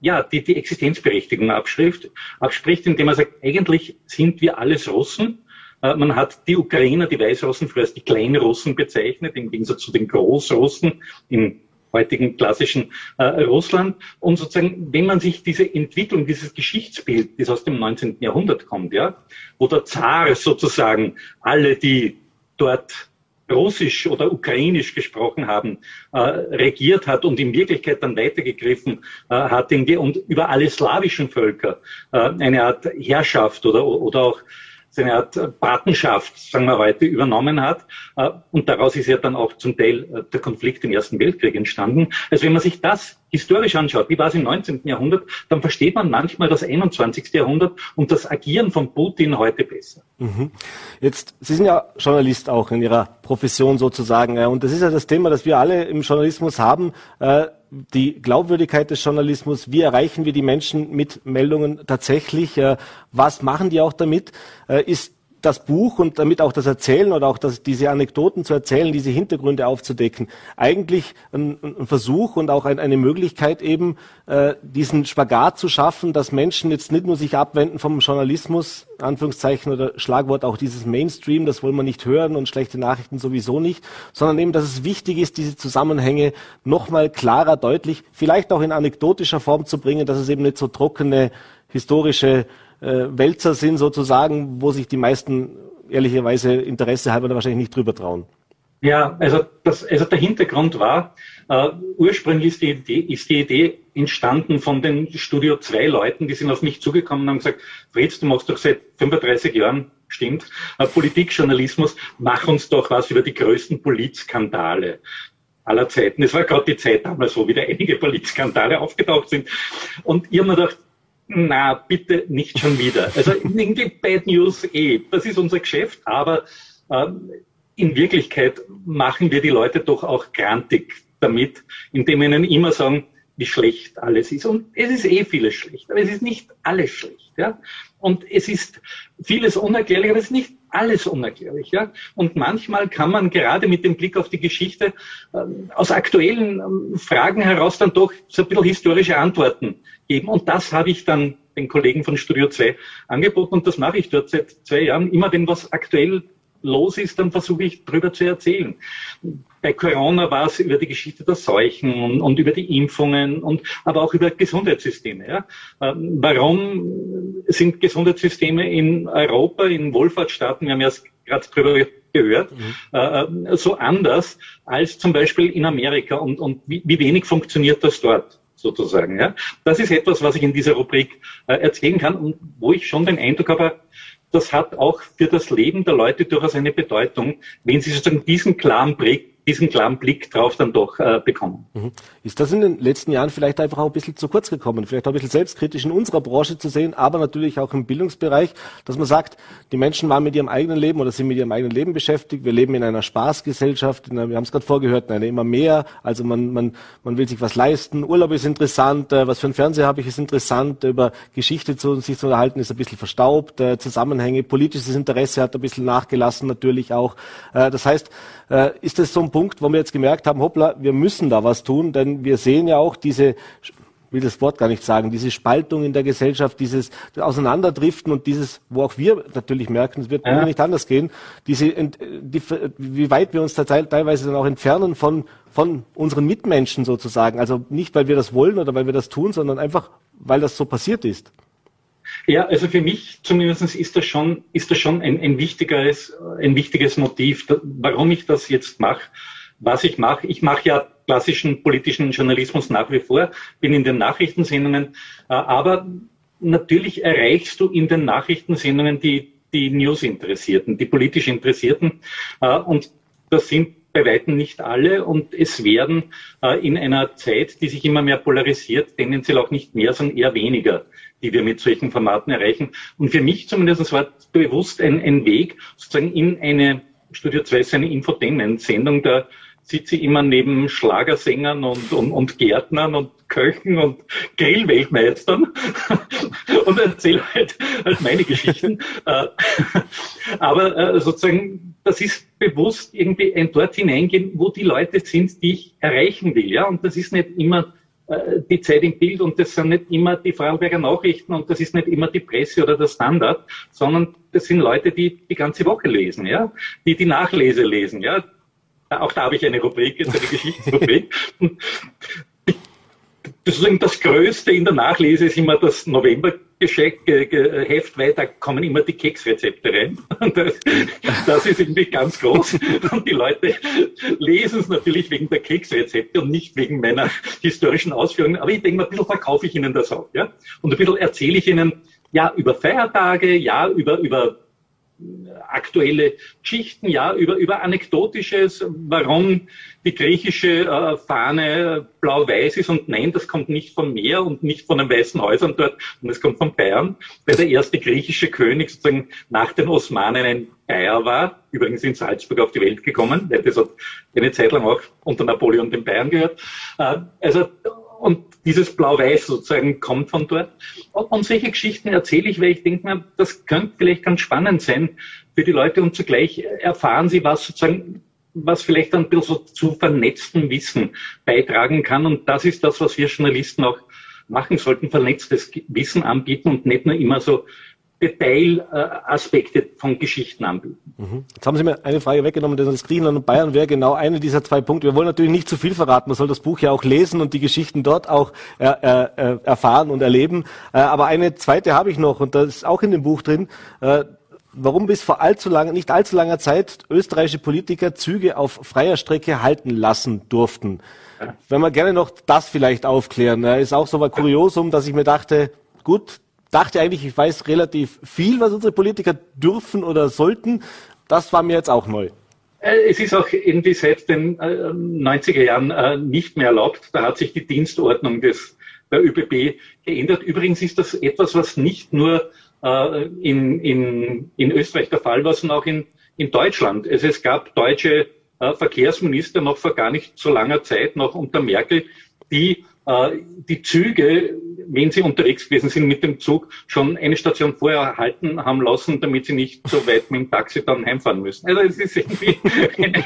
ja, die, die Existenzberechtigung abschrift, abspricht, indem er sagt, eigentlich sind wir alles Russen. Äh, man hat die Ukrainer, die Weißrussen früher als die Kleinrussen bezeichnet, im Gegensatz zu den Großrussen im heutigen klassischen äh, Russland. Und sozusagen, wenn man sich diese Entwicklung, dieses Geschichtsbild, das aus dem 19. Jahrhundert kommt, ja, wo der Zar sozusagen alle, die dort Russisch oder Ukrainisch gesprochen haben, äh, regiert hat und in Wirklichkeit dann weitergegriffen äh, hat und über alle slawischen Völker äh, eine Art Herrschaft oder, oder auch seine Art Patenschaft, sagen wir heute, übernommen hat. Äh, und daraus ist ja dann auch zum Teil äh, der Konflikt im Ersten Weltkrieg entstanden. Also wenn man sich das historisch anschaut, wie war es im 19. Jahrhundert, dann versteht man manchmal das 21. Jahrhundert und das Agieren von Putin heute besser. Mhm. Jetzt, Sie sind ja Journalist auch in Ihrer Profession sozusagen. Und das ist ja das Thema, das wir alle im Journalismus haben äh, die Glaubwürdigkeit des Journalismus, wie erreichen wir die Menschen mit Meldungen tatsächlich, äh, was machen die auch damit, äh, ist das Buch und damit auch das Erzählen oder auch das, diese Anekdoten zu erzählen, diese Hintergründe aufzudecken, eigentlich ein, ein Versuch und auch ein, eine Möglichkeit eben, äh, diesen Spagat zu schaffen, dass Menschen jetzt nicht nur sich abwenden vom Journalismus, Anführungszeichen oder Schlagwort auch dieses Mainstream, das wollen wir nicht hören und schlechte Nachrichten sowieso nicht, sondern eben, dass es wichtig ist, diese Zusammenhänge nochmal klarer, deutlich, vielleicht auch in anekdotischer Form zu bringen, dass es eben nicht so trockene historische äh, Wälzer sind sozusagen, wo sich die meisten ehrlicherweise Interesse halber wahrscheinlich nicht drüber trauen. Ja, also, das, also der Hintergrund war, äh, ursprünglich ist die, Idee, ist die Idee entstanden von den Studio 2 Leuten, die sind auf mich zugekommen und haben gesagt, Fritz, du machst doch seit 35 Jahren, stimmt, äh, Politikjournalismus, mach uns doch was über die größten Politskandale aller Zeiten. Es war gerade die Zeit damals, wo wieder einige Politskandale aufgetaucht sind. Und ich habe mir gedacht, na, bitte nicht schon wieder. Also irgendwie Bad News eh, das ist unser Geschäft, aber ähm, in Wirklichkeit machen wir die Leute doch auch grantig damit, indem wir ihnen immer sagen, wie schlecht alles ist. Und es ist eh vieles schlecht, aber es ist nicht alles schlecht. Ja? Und es ist vieles unerklärlich, aber es ist nicht alles unerklärlich. Ja? Und manchmal kann man gerade mit dem Blick auf die Geschichte äh, aus aktuellen äh, Fragen heraus dann doch so ein bisschen historische Antworten geben. Und das habe ich dann den Kollegen von Studio 2 angeboten und das mache ich dort seit zwei Jahren. Immer wenn was aktuell los ist, dann versuche ich drüber zu erzählen. Bei Corona war es über die Geschichte der Seuchen und, und über die Impfungen und aber auch über Gesundheitssysteme. Ja. Ähm, warum sind Gesundheitssysteme in Europa, in Wohlfahrtsstaaten, wir haben ja gerade drüber gehört, mhm. äh, so anders als zum Beispiel in Amerika und, und wie, wie wenig funktioniert das dort sozusagen. Ja? Das ist etwas, was ich in dieser Rubrik äh, erzählen kann und wo ich schon den Eindruck habe, das hat auch für das Leben der Leute durchaus eine Bedeutung, wenn sie sozusagen diesen klaren Blick diesen klaren Blick drauf dann doch äh, bekommen. Mhm. Ist das in den letzten Jahren vielleicht einfach auch ein bisschen zu kurz gekommen? Vielleicht auch ein bisschen selbstkritisch in unserer Branche zu sehen, aber natürlich auch im Bildungsbereich, dass man sagt, die Menschen waren mit ihrem eigenen Leben oder sind mit ihrem eigenen Leben beschäftigt. Wir leben in einer Spaßgesellschaft, in einer, wir haben es gerade vorgehört, in einer immer mehr. Also man, man, man will sich was leisten. Urlaub ist interessant, äh, was für ein Fernseher habe ich, ist interessant. Über Geschichte zu sich zu unterhalten, ist ein bisschen verstaubt. Äh, Zusammenhänge, politisches Interesse hat ein bisschen nachgelassen natürlich auch. Äh, das heißt, äh, ist das so ein Punkt, wo wir jetzt gemerkt haben, hoppla, wir müssen da was tun, denn wir sehen ja auch diese will das Wort gar nicht sagen, diese Spaltung in der Gesellschaft, dieses Auseinanderdriften und dieses, wo auch wir natürlich merken, es wird ja. nicht anders gehen, diese, die, wie weit wir uns da teilweise dann auch entfernen von, von unseren Mitmenschen sozusagen. Also nicht, weil wir das wollen oder weil wir das tun, sondern einfach, weil das so passiert ist. Ja, also für mich zumindest ist das schon, ist das schon ein, ein, wichtiges, ein wichtiges Motiv, warum ich das jetzt mache, was ich mache. Ich mache ja klassischen politischen Journalismus nach wie vor, bin in den Nachrichtensendungen, äh, aber natürlich erreichst du in den Nachrichtensendungen die, die News-Interessierten, die politisch Interessierten äh, und das sind bei weitem nicht alle und es werden äh, in einer Zeit, die sich immer mehr polarisiert, tendenziell auch nicht mehr, sondern eher weniger die wir mit solchen Formaten erreichen. Und für mich zumindest war bewusst ein, ein Weg, sozusagen in eine Studio 2 ist eine Infotainment-Sendung, da sitze ich immer neben Schlagersängern und, und, und Gärtnern und Köchen und Grillweltmeistern und erzähle halt, halt meine Geschichten. Äh, aber äh, sozusagen, das ist bewusst irgendwie ein dort hineingehen, wo die Leute sind, die ich erreichen will. Ja? Und das ist nicht immer die Zeit im Bild und das sind nicht immer die Vorarlberger Nachrichten und das ist nicht immer die Presse oder der Standard, sondern das sind Leute, die die ganze Woche lesen, ja, die die Nachlese lesen, ja. Auch da habe ich eine Rubrik, jetzt eine Geschichtsrubrik. Deswegen das Größte in der Nachlese ist immer das November Heft, weil da kommen immer die Keksrezepte rein. Das, das, ist irgendwie ganz groß. Und die Leute lesen es natürlich wegen der Keksrezepte und nicht wegen meiner historischen Ausführungen. Aber ich denke mal, ein bisschen verkaufe ich ihnen das auch. Ja? Und ein bisschen erzähle ich ihnen, ja, über Feiertage, ja, über, über aktuelle Geschichten, ja, über, über Anekdotisches, warum die griechische äh, Fahne blau-weiß ist und nein, das kommt nicht vom Meer und nicht von den weißen Häusern dort, und es kommt von Bayern, weil der erste griechische König sozusagen nach den Osmanen ein Bayer war, übrigens in Salzburg auf die Welt gekommen, weil das hat eine Zeit lang auch unter Napoleon den Bayern gehört. Äh, also und dieses Blau-Weiß sozusagen kommt von dort. Und solche Geschichten erzähle ich, weil ich denke mir, das könnte vielleicht ganz spannend sein für die Leute und zugleich erfahren sie was sozusagen, was vielleicht ein bisschen so zu vernetztem Wissen beitragen kann. Und das ist das, was wir Journalisten auch machen sollten, vernetztes Wissen anbieten und nicht nur immer so Detailaspekte von Geschichten anbieten. Mhm. Jetzt haben Sie mir eine Frage weggenommen, denn das Griechenland und Bayern wäre genau eine dieser zwei Punkte. Wir wollen natürlich nicht zu viel verraten, man soll das Buch ja auch lesen und die Geschichten dort auch äh, äh, erfahren und erleben. Äh, aber eine zweite habe ich noch und das ist auch in dem Buch drin. Äh, warum bis vor allzu lang, nicht allzu langer Zeit österreichische Politiker Züge auf freier Strecke halten lassen durften. Wenn wir gerne noch das vielleicht aufklären, ist auch so ein Kuriosum, dass ich mir dachte, gut, dachte eigentlich, ich weiß relativ viel, was unsere Politiker dürfen oder sollten. Das war mir jetzt auch neu. Äh, es ist auch irgendwie seit den 90er äh, Jahren äh, nicht mehr erlaubt. Da hat sich die Dienstordnung des, der ÖBB geändert. Übrigens ist das etwas, was nicht nur in, in, in Österreich der Fall war, sondern auch in, in Deutschland. Also es gab deutsche Verkehrsminister noch vor gar nicht so langer Zeit, noch unter Merkel, die die Züge wenn sie unterwegs gewesen sind mit dem Zug, schon eine Station vorher halten haben lassen, damit sie nicht so weit mit dem Taxi dann heimfahren müssen. Also es ist irgendwie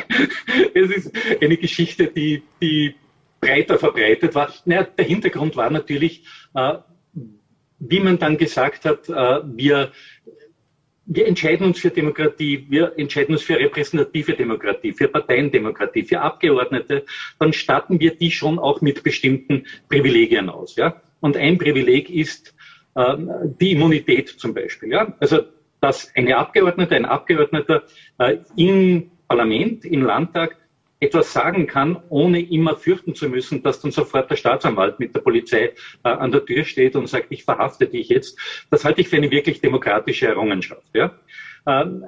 es ist eine Geschichte, die, die breiter verbreitet war. Naja, der Hintergrund war natürlich, äh, wie man dann gesagt hat, äh, wir wir entscheiden uns für Demokratie, wir entscheiden uns für repräsentative Demokratie, für Parteiendemokratie, für Abgeordnete, dann statten wir die schon auch mit bestimmten Privilegien aus. Ja? Und ein Privileg ist äh, die Immunität zum Beispiel. Ja? Also dass eine Abgeordnete, ein Abgeordneter äh, im Parlament, im Landtag etwas sagen kann, ohne immer fürchten zu müssen, dass dann sofort der Staatsanwalt mit der Polizei äh, an der Tür steht und sagt, ich verhafte dich jetzt. Das halte ich für eine wirklich demokratische Errungenschaft. Ja? Ähm,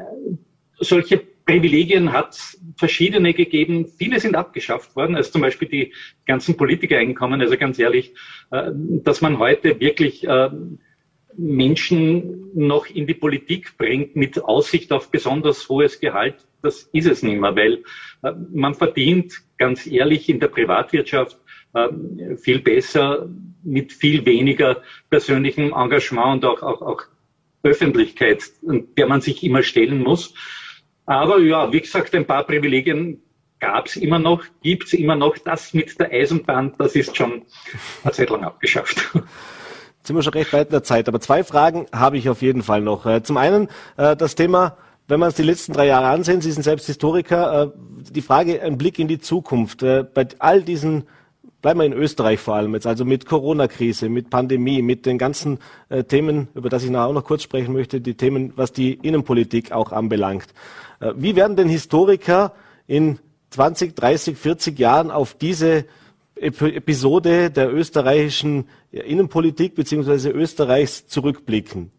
solche Privilegien hat es verschiedene gegeben. Viele sind abgeschafft worden, also zum Beispiel die ganzen Politikereinkommen. Also ganz ehrlich, äh, dass man heute wirklich äh, Menschen noch in die Politik bringt mit Aussicht auf besonders hohes Gehalt, das ist es nicht mehr, weil äh, man verdient ganz ehrlich in der Privatwirtschaft äh, viel besser mit viel weniger persönlichem Engagement und auch, auch, auch Öffentlichkeit, der man sich immer stellen muss. Aber ja, wie gesagt, ein paar Privilegien gab es immer noch, gibt es immer noch. Das mit der Eisenbahn, das ist schon eine Zeit lang abgeschafft. Sind wir schon recht weit in der Zeit, aber zwei Fragen habe ich auf jeden Fall noch. Äh, zum einen das Thema wenn wir uns die letzten drei Jahre ansehen, Sie sind selbst Historiker, äh, die Frage, ein Blick in die Zukunft. Äh, bei all diesen, bleiben wir in Österreich vor allem jetzt, also mit Corona-Krise, mit Pandemie, mit den ganzen äh, Themen, über das ich nachher auch noch kurz sprechen möchte, die Themen, was die Innenpolitik auch anbelangt. Wie werden denn Historiker in 20, 30, 40 Jahren auf diese Episode der österreichischen Innenpolitik beziehungsweise Österreichs zurückblicken?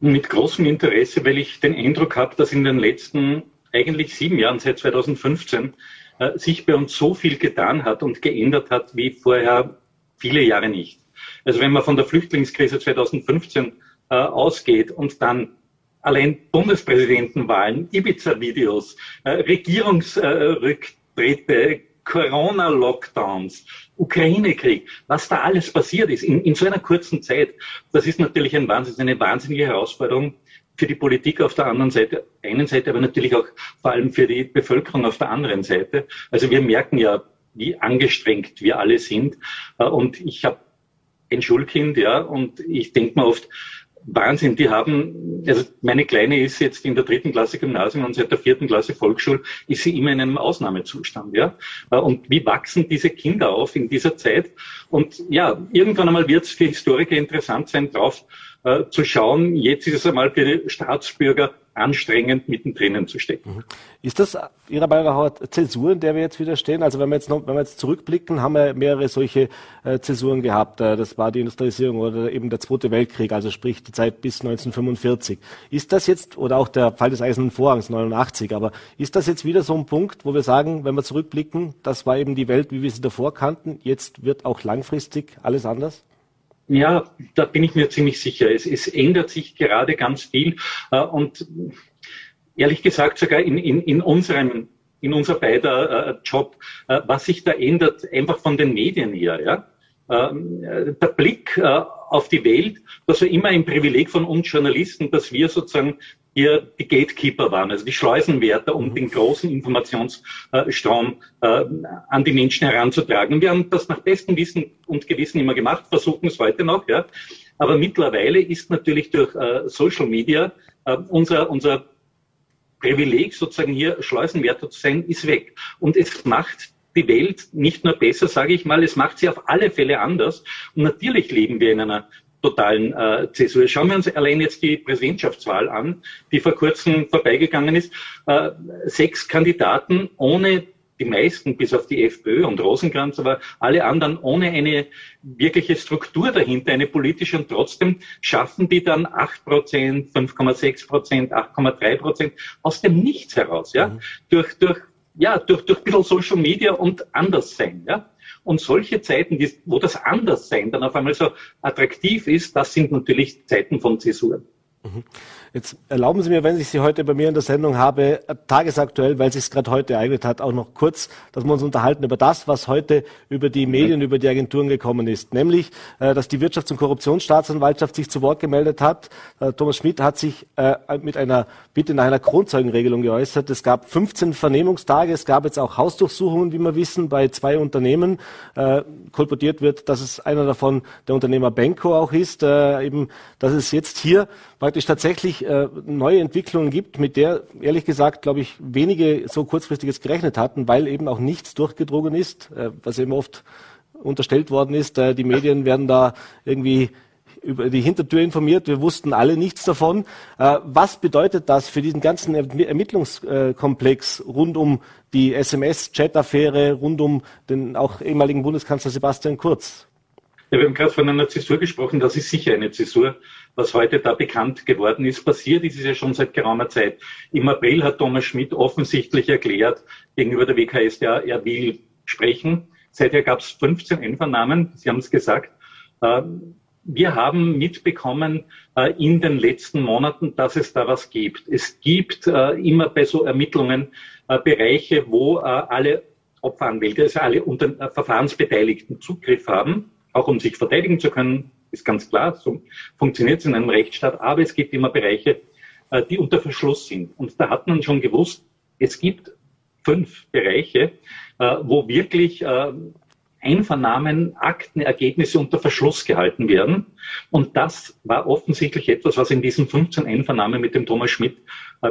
mit großem Interesse, weil ich den Eindruck habe, dass in den letzten eigentlich sieben Jahren, seit 2015, äh, sich bei uns so viel getan hat und geändert hat wie vorher viele Jahre nicht. Also wenn man von der Flüchtlingskrise 2015 äh, ausgeht und dann allein Bundespräsidentenwahlen, Ibiza-Videos, äh, Regierungsrücktritte, Corona-Lockdowns, Ukraine-Krieg, was da alles passiert ist in, in so einer kurzen Zeit, das ist natürlich ein Wahnsinn, eine wahnsinnige Herausforderung für die Politik auf der anderen Seite, einen Seite, aber natürlich auch vor allem für die Bevölkerung auf der anderen Seite. Also wir merken ja, wie angestrengt wir alle sind. Äh, und ich habe ein Schulkind, ja, und ich denke mir oft, Wahnsinn, die haben, also meine Kleine ist jetzt in der dritten Klasse Gymnasium und seit der vierten Klasse Volksschule ist sie immer in einem Ausnahmezustand, ja. Und wie wachsen diese Kinder auf in dieser Zeit? Und ja, irgendwann einmal wird es für Historiker interessant sein, drauf äh, zu schauen. Jetzt ist es einmal für die Staatsbürger anstrengend mittendrin zu stecken. Mhm. Ist das Ihrer Meinung nach Zäsur, in der wir jetzt wieder stehen? Also wenn wir jetzt noch, wenn wir jetzt zurückblicken, haben wir mehrere solche äh, Zäsuren gehabt. Äh, das war die Industrialisierung oder eben der Zweite Weltkrieg, also sprich die Zeit bis 1945. Ist das jetzt, oder auch der Fall des Eisernen Vorhangs 89, aber ist das jetzt wieder so ein Punkt, wo wir sagen, wenn wir zurückblicken, das war eben die Welt, wie wir sie davor kannten, jetzt wird auch langfristig alles anders? Ja, da bin ich mir ziemlich sicher. Es, es ändert sich gerade ganz viel. Äh, und ehrlich gesagt, sogar in, in, in unserem in unser beider äh, Job, äh, was sich da ändert, einfach von den Medien her. Ja? Ähm, der Blick auf die Welt, das war immer ein Privileg von uns Journalisten, dass wir sozusagen hier die Gatekeeper waren, also die Schleusenwärter, um mhm. den großen Informationsstrom äh, an die Menschen heranzutragen. Wir haben das nach bestem Wissen und Gewissen immer gemacht, versuchen es heute noch. Ja. Aber mittlerweile ist natürlich durch äh, Social Media äh, unser, unser Privileg, sozusagen hier Schleusenwärter zu sein, ist weg. Und es macht die Welt nicht nur besser, sage ich mal, es macht sie auf alle Fälle anders. Und natürlich leben wir in einer totalen äh, Zäsur. Schauen wir uns allein jetzt die Präsidentschaftswahl an, die vor kurzem vorbeigegangen ist. Äh, sechs Kandidaten ohne die meisten, bis auf die FPÖ und Rosenkranz, aber alle anderen ohne eine wirkliche Struktur dahinter, eine politische und trotzdem schaffen die dann acht Prozent, 5,6 Prozent, 8,3 Prozent aus dem Nichts heraus, ja, mhm. durch, durch, ja, durch, durch ein bisschen Social Media und Anderssein, ja. Und solche Zeiten, wo das Anderssein dann auf einmal so attraktiv ist, das sind natürlich Zeiten von Zäsuren. Mhm. Jetzt erlauben Sie mir, wenn ich Sie heute bei mir in der Sendung habe, tagesaktuell, weil es sich gerade heute ereignet hat, auch noch kurz, dass wir uns unterhalten über das, was heute über die Medien, über die Agenturen gekommen ist. Nämlich, äh, dass die Wirtschafts- und Korruptionsstaatsanwaltschaft sich zu Wort gemeldet hat. Äh, Thomas Schmidt hat sich äh, mit einer Bitte nach einer Kronzeugenregelung geäußert. Es gab 15 Vernehmungstage. Es gab jetzt auch Hausdurchsuchungen, wie wir wissen, bei zwei Unternehmen. Kolportiert wird, dass es einer davon der Unternehmer Benko auch ist. Eben, dass es jetzt hier praktisch tatsächlich äh, neue Entwicklungen gibt, mit der, ehrlich gesagt, glaube ich, wenige so kurzfristiges gerechnet hatten, weil eben auch nichts durchgedrungen ist, äh, was eben oft unterstellt worden ist. Äh, die Medien werden da irgendwie über die Hintertür informiert. Wir wussten alle nichts davon. Was bedeutet das für diesen ganzen Ermittlungskomplex rund um die SMS-Chat-Affäre, rund um den auch ehemaligen Bundeskanzler Sebastian Kurz? Ja, wir haben gerade von einer Zäsur gesprochen. Das ist sicher eine Zäsur. Was heute da bekannt geworden ist, passiert ist es ja schon seit geraumer Zeit. Im April hat Thomas Schmidt offensichtlich erklärt gegenüber der WKS, der er will sprechen. Seither gab es 15 Einvernahmen. Sie haben es gesagt. Ähm, wir haben mitbekommen äh, in den letzten Monaten, dass es da was gibt. Es gibt äh, immer bei so Ermittlungen äh, Bereiche, wo alle Opferanwälte, also alle Verfahrensbeteiligten Zugriff haben auch um sich verteidigen zu können, ist ganz klar, so funktioniert es in einem Rechtsstaat, aber es gibt immer Bereiche, äh, die unter Verschluss sind. Und da hat man schon gewusst, es gibt fünf Bereiche, äh, wo wirklich äh, Einvernahmen, Akten, Ergebnisse unter Verschluss gehalten werden. Und das war offensichtlich etwas, was in diesen 15 Einvernahmen mit dem Thomas Schmidt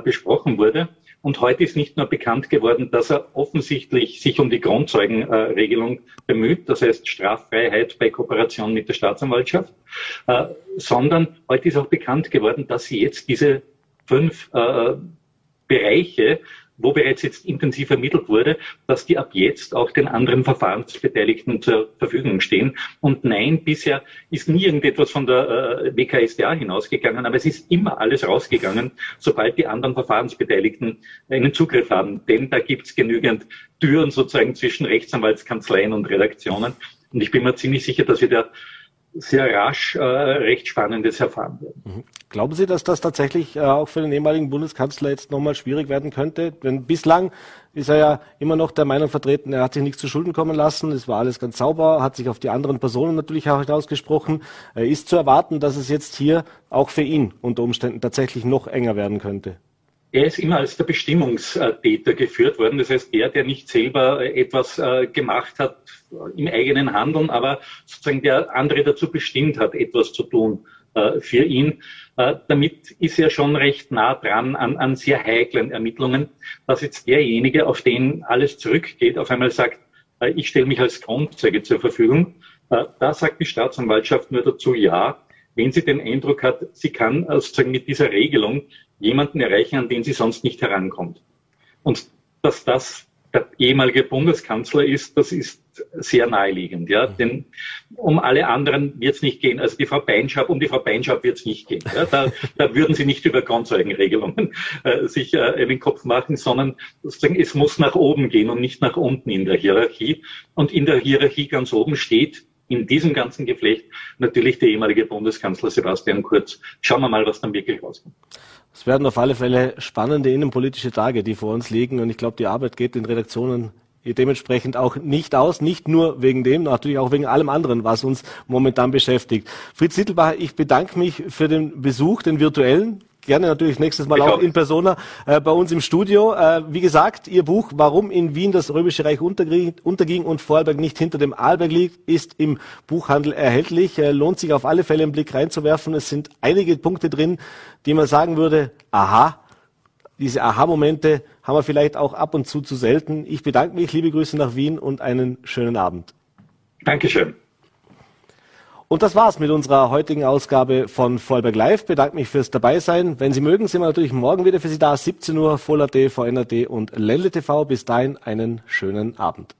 besprochen wurde. Und heute ist nicht nur bekannt geworden, dass er offensichtlich sich um die Grundzeugenregelung bemüht, das heißt Straffreiheit bei Kooperation mit der Staatsanwaltschaft, äh, sondern heute ist auch bekannt geworden, dass sie jetzt diese fünf äh, Bereiche wo bereits jetzt intensiv ermittelt wurde, dass die ab jetzt auch den anderen Verfahrensbeteiligten zur Verfügung stehen. Und nein, bisher ist nie irgendetwas von der äh, WKSDA hinausgegangen, aber es ist immer alles rausgegangen, sobald die anderen Verfahrensbeteiligten einen Zugriff haben. Denn da gibt es genügend Türen sozusagen zwischen Rechtsanwaltskanzleien und Redaktionen. Und ich bin mir ziemlich sicher, dass wir da sehr rasch äh, recht Spannendes erfahren werden. Mhm. Glauben Sie, dass das tatsächlich äh, auch für den ehemaligen Bundeskanzler jetzt nochmal schwierig werden könnte? Denn bislang ist er ja immer noch der Meinung vertreten, er hat sich nichts zu Schulden kommen lassen, es war alles ganz sauber, hat sich auf die anderen Personen natürlich auch ausgesprochen. Äh, ist zu erwarten, dass es jetzt hier auch für ihn unter Umständen tatsächlich noch enger werden könnte? er ist immer als der Bestimmungstäter geführt worden. Das heißt, der, der nicht selber etwas äh, gemacht hat im eigenen Handeln, aber sozusagen der andere dazu bestimmt hat, etwas zu tun äh, für ihn. Äh, damit ist er schon recht nah dran an, an sehr heiklen Ermittlungen, dass jetzt derjenige, auf den alles zurückgeht, auf einmal sagt, ich stelle mich als Grundzeuge zur Verfügung. Da sagt die Staatsanwaltschaft nur dazu ja, wenn sie den Eindruck hat, sie kann sozusagen mit dieser Regelung jemanden erreichen, an den sie sonst nicht herankommt. Und dass das der ehemalige Bundeskanzler ist, das ist sehr naheliegend, ja. Denn um alle anderen wird es nicht gehen. Also die Frau Beinschab, um die Frau Beinschab wird es nicht gehen. Ja? Da, da würden sie nicht über Grundzeugenregelungen äh, sich äh, einen Kopf machen, sondern sozusagen es muss nach oben gehen und nicht nach unten in der Hierarchie. Und in der Hierarchie ganz oben steht in diesem ganzen Geflecht natürlich der ehemalige Bundeskanzler Sebastian Kurz. Schauen wir mal, was dann wirklich rauskommt. Es werden auf alle Fälle spannende innenpolitische Tage, die vor uns liegen. Und ich glaube, die Arbeit geht den Redaktionen dementsprechend auch nicht aus, nicht nur wegen dem, natürlich auch wegen allem anderen, was uns momentan beschäftigt. Fritz Sittelbach, ich bedanke mich für den Besuch, den virtuellen gerne natürlich nächstes Mal auch, auch, in Persona äh, bei uns im Studio. Äh, wie gesagt, Ihr Buch Warum in Wien das Römische Reich unterging, unterging und Vorarlberg nicht hinter dem Arlberg liegt, ist im Buchhandel erhältlich. Äh, lohnt sich auf alle Fälle einen Blick reinzuwerfen. Es sind einige Punkte drin, die man sagen würde, aha, diese Aha-Momente haben wir vielleicht auch ab und zu zu selten. Ich bedanke mich, liebe Grüße nach Wien und einen schönen Abend. Dankeschön. Und das war's mit unserer heutigen Ausgabe von Vollberg Live. Bedanke mich fürs Dabeisein. Wenn Sie mögen, sind wir natürlich morgen wieder für Sie da. 17 Uhr, Voll.at, VNAT und Ländle TV. Bis dahin einen schönen Abend.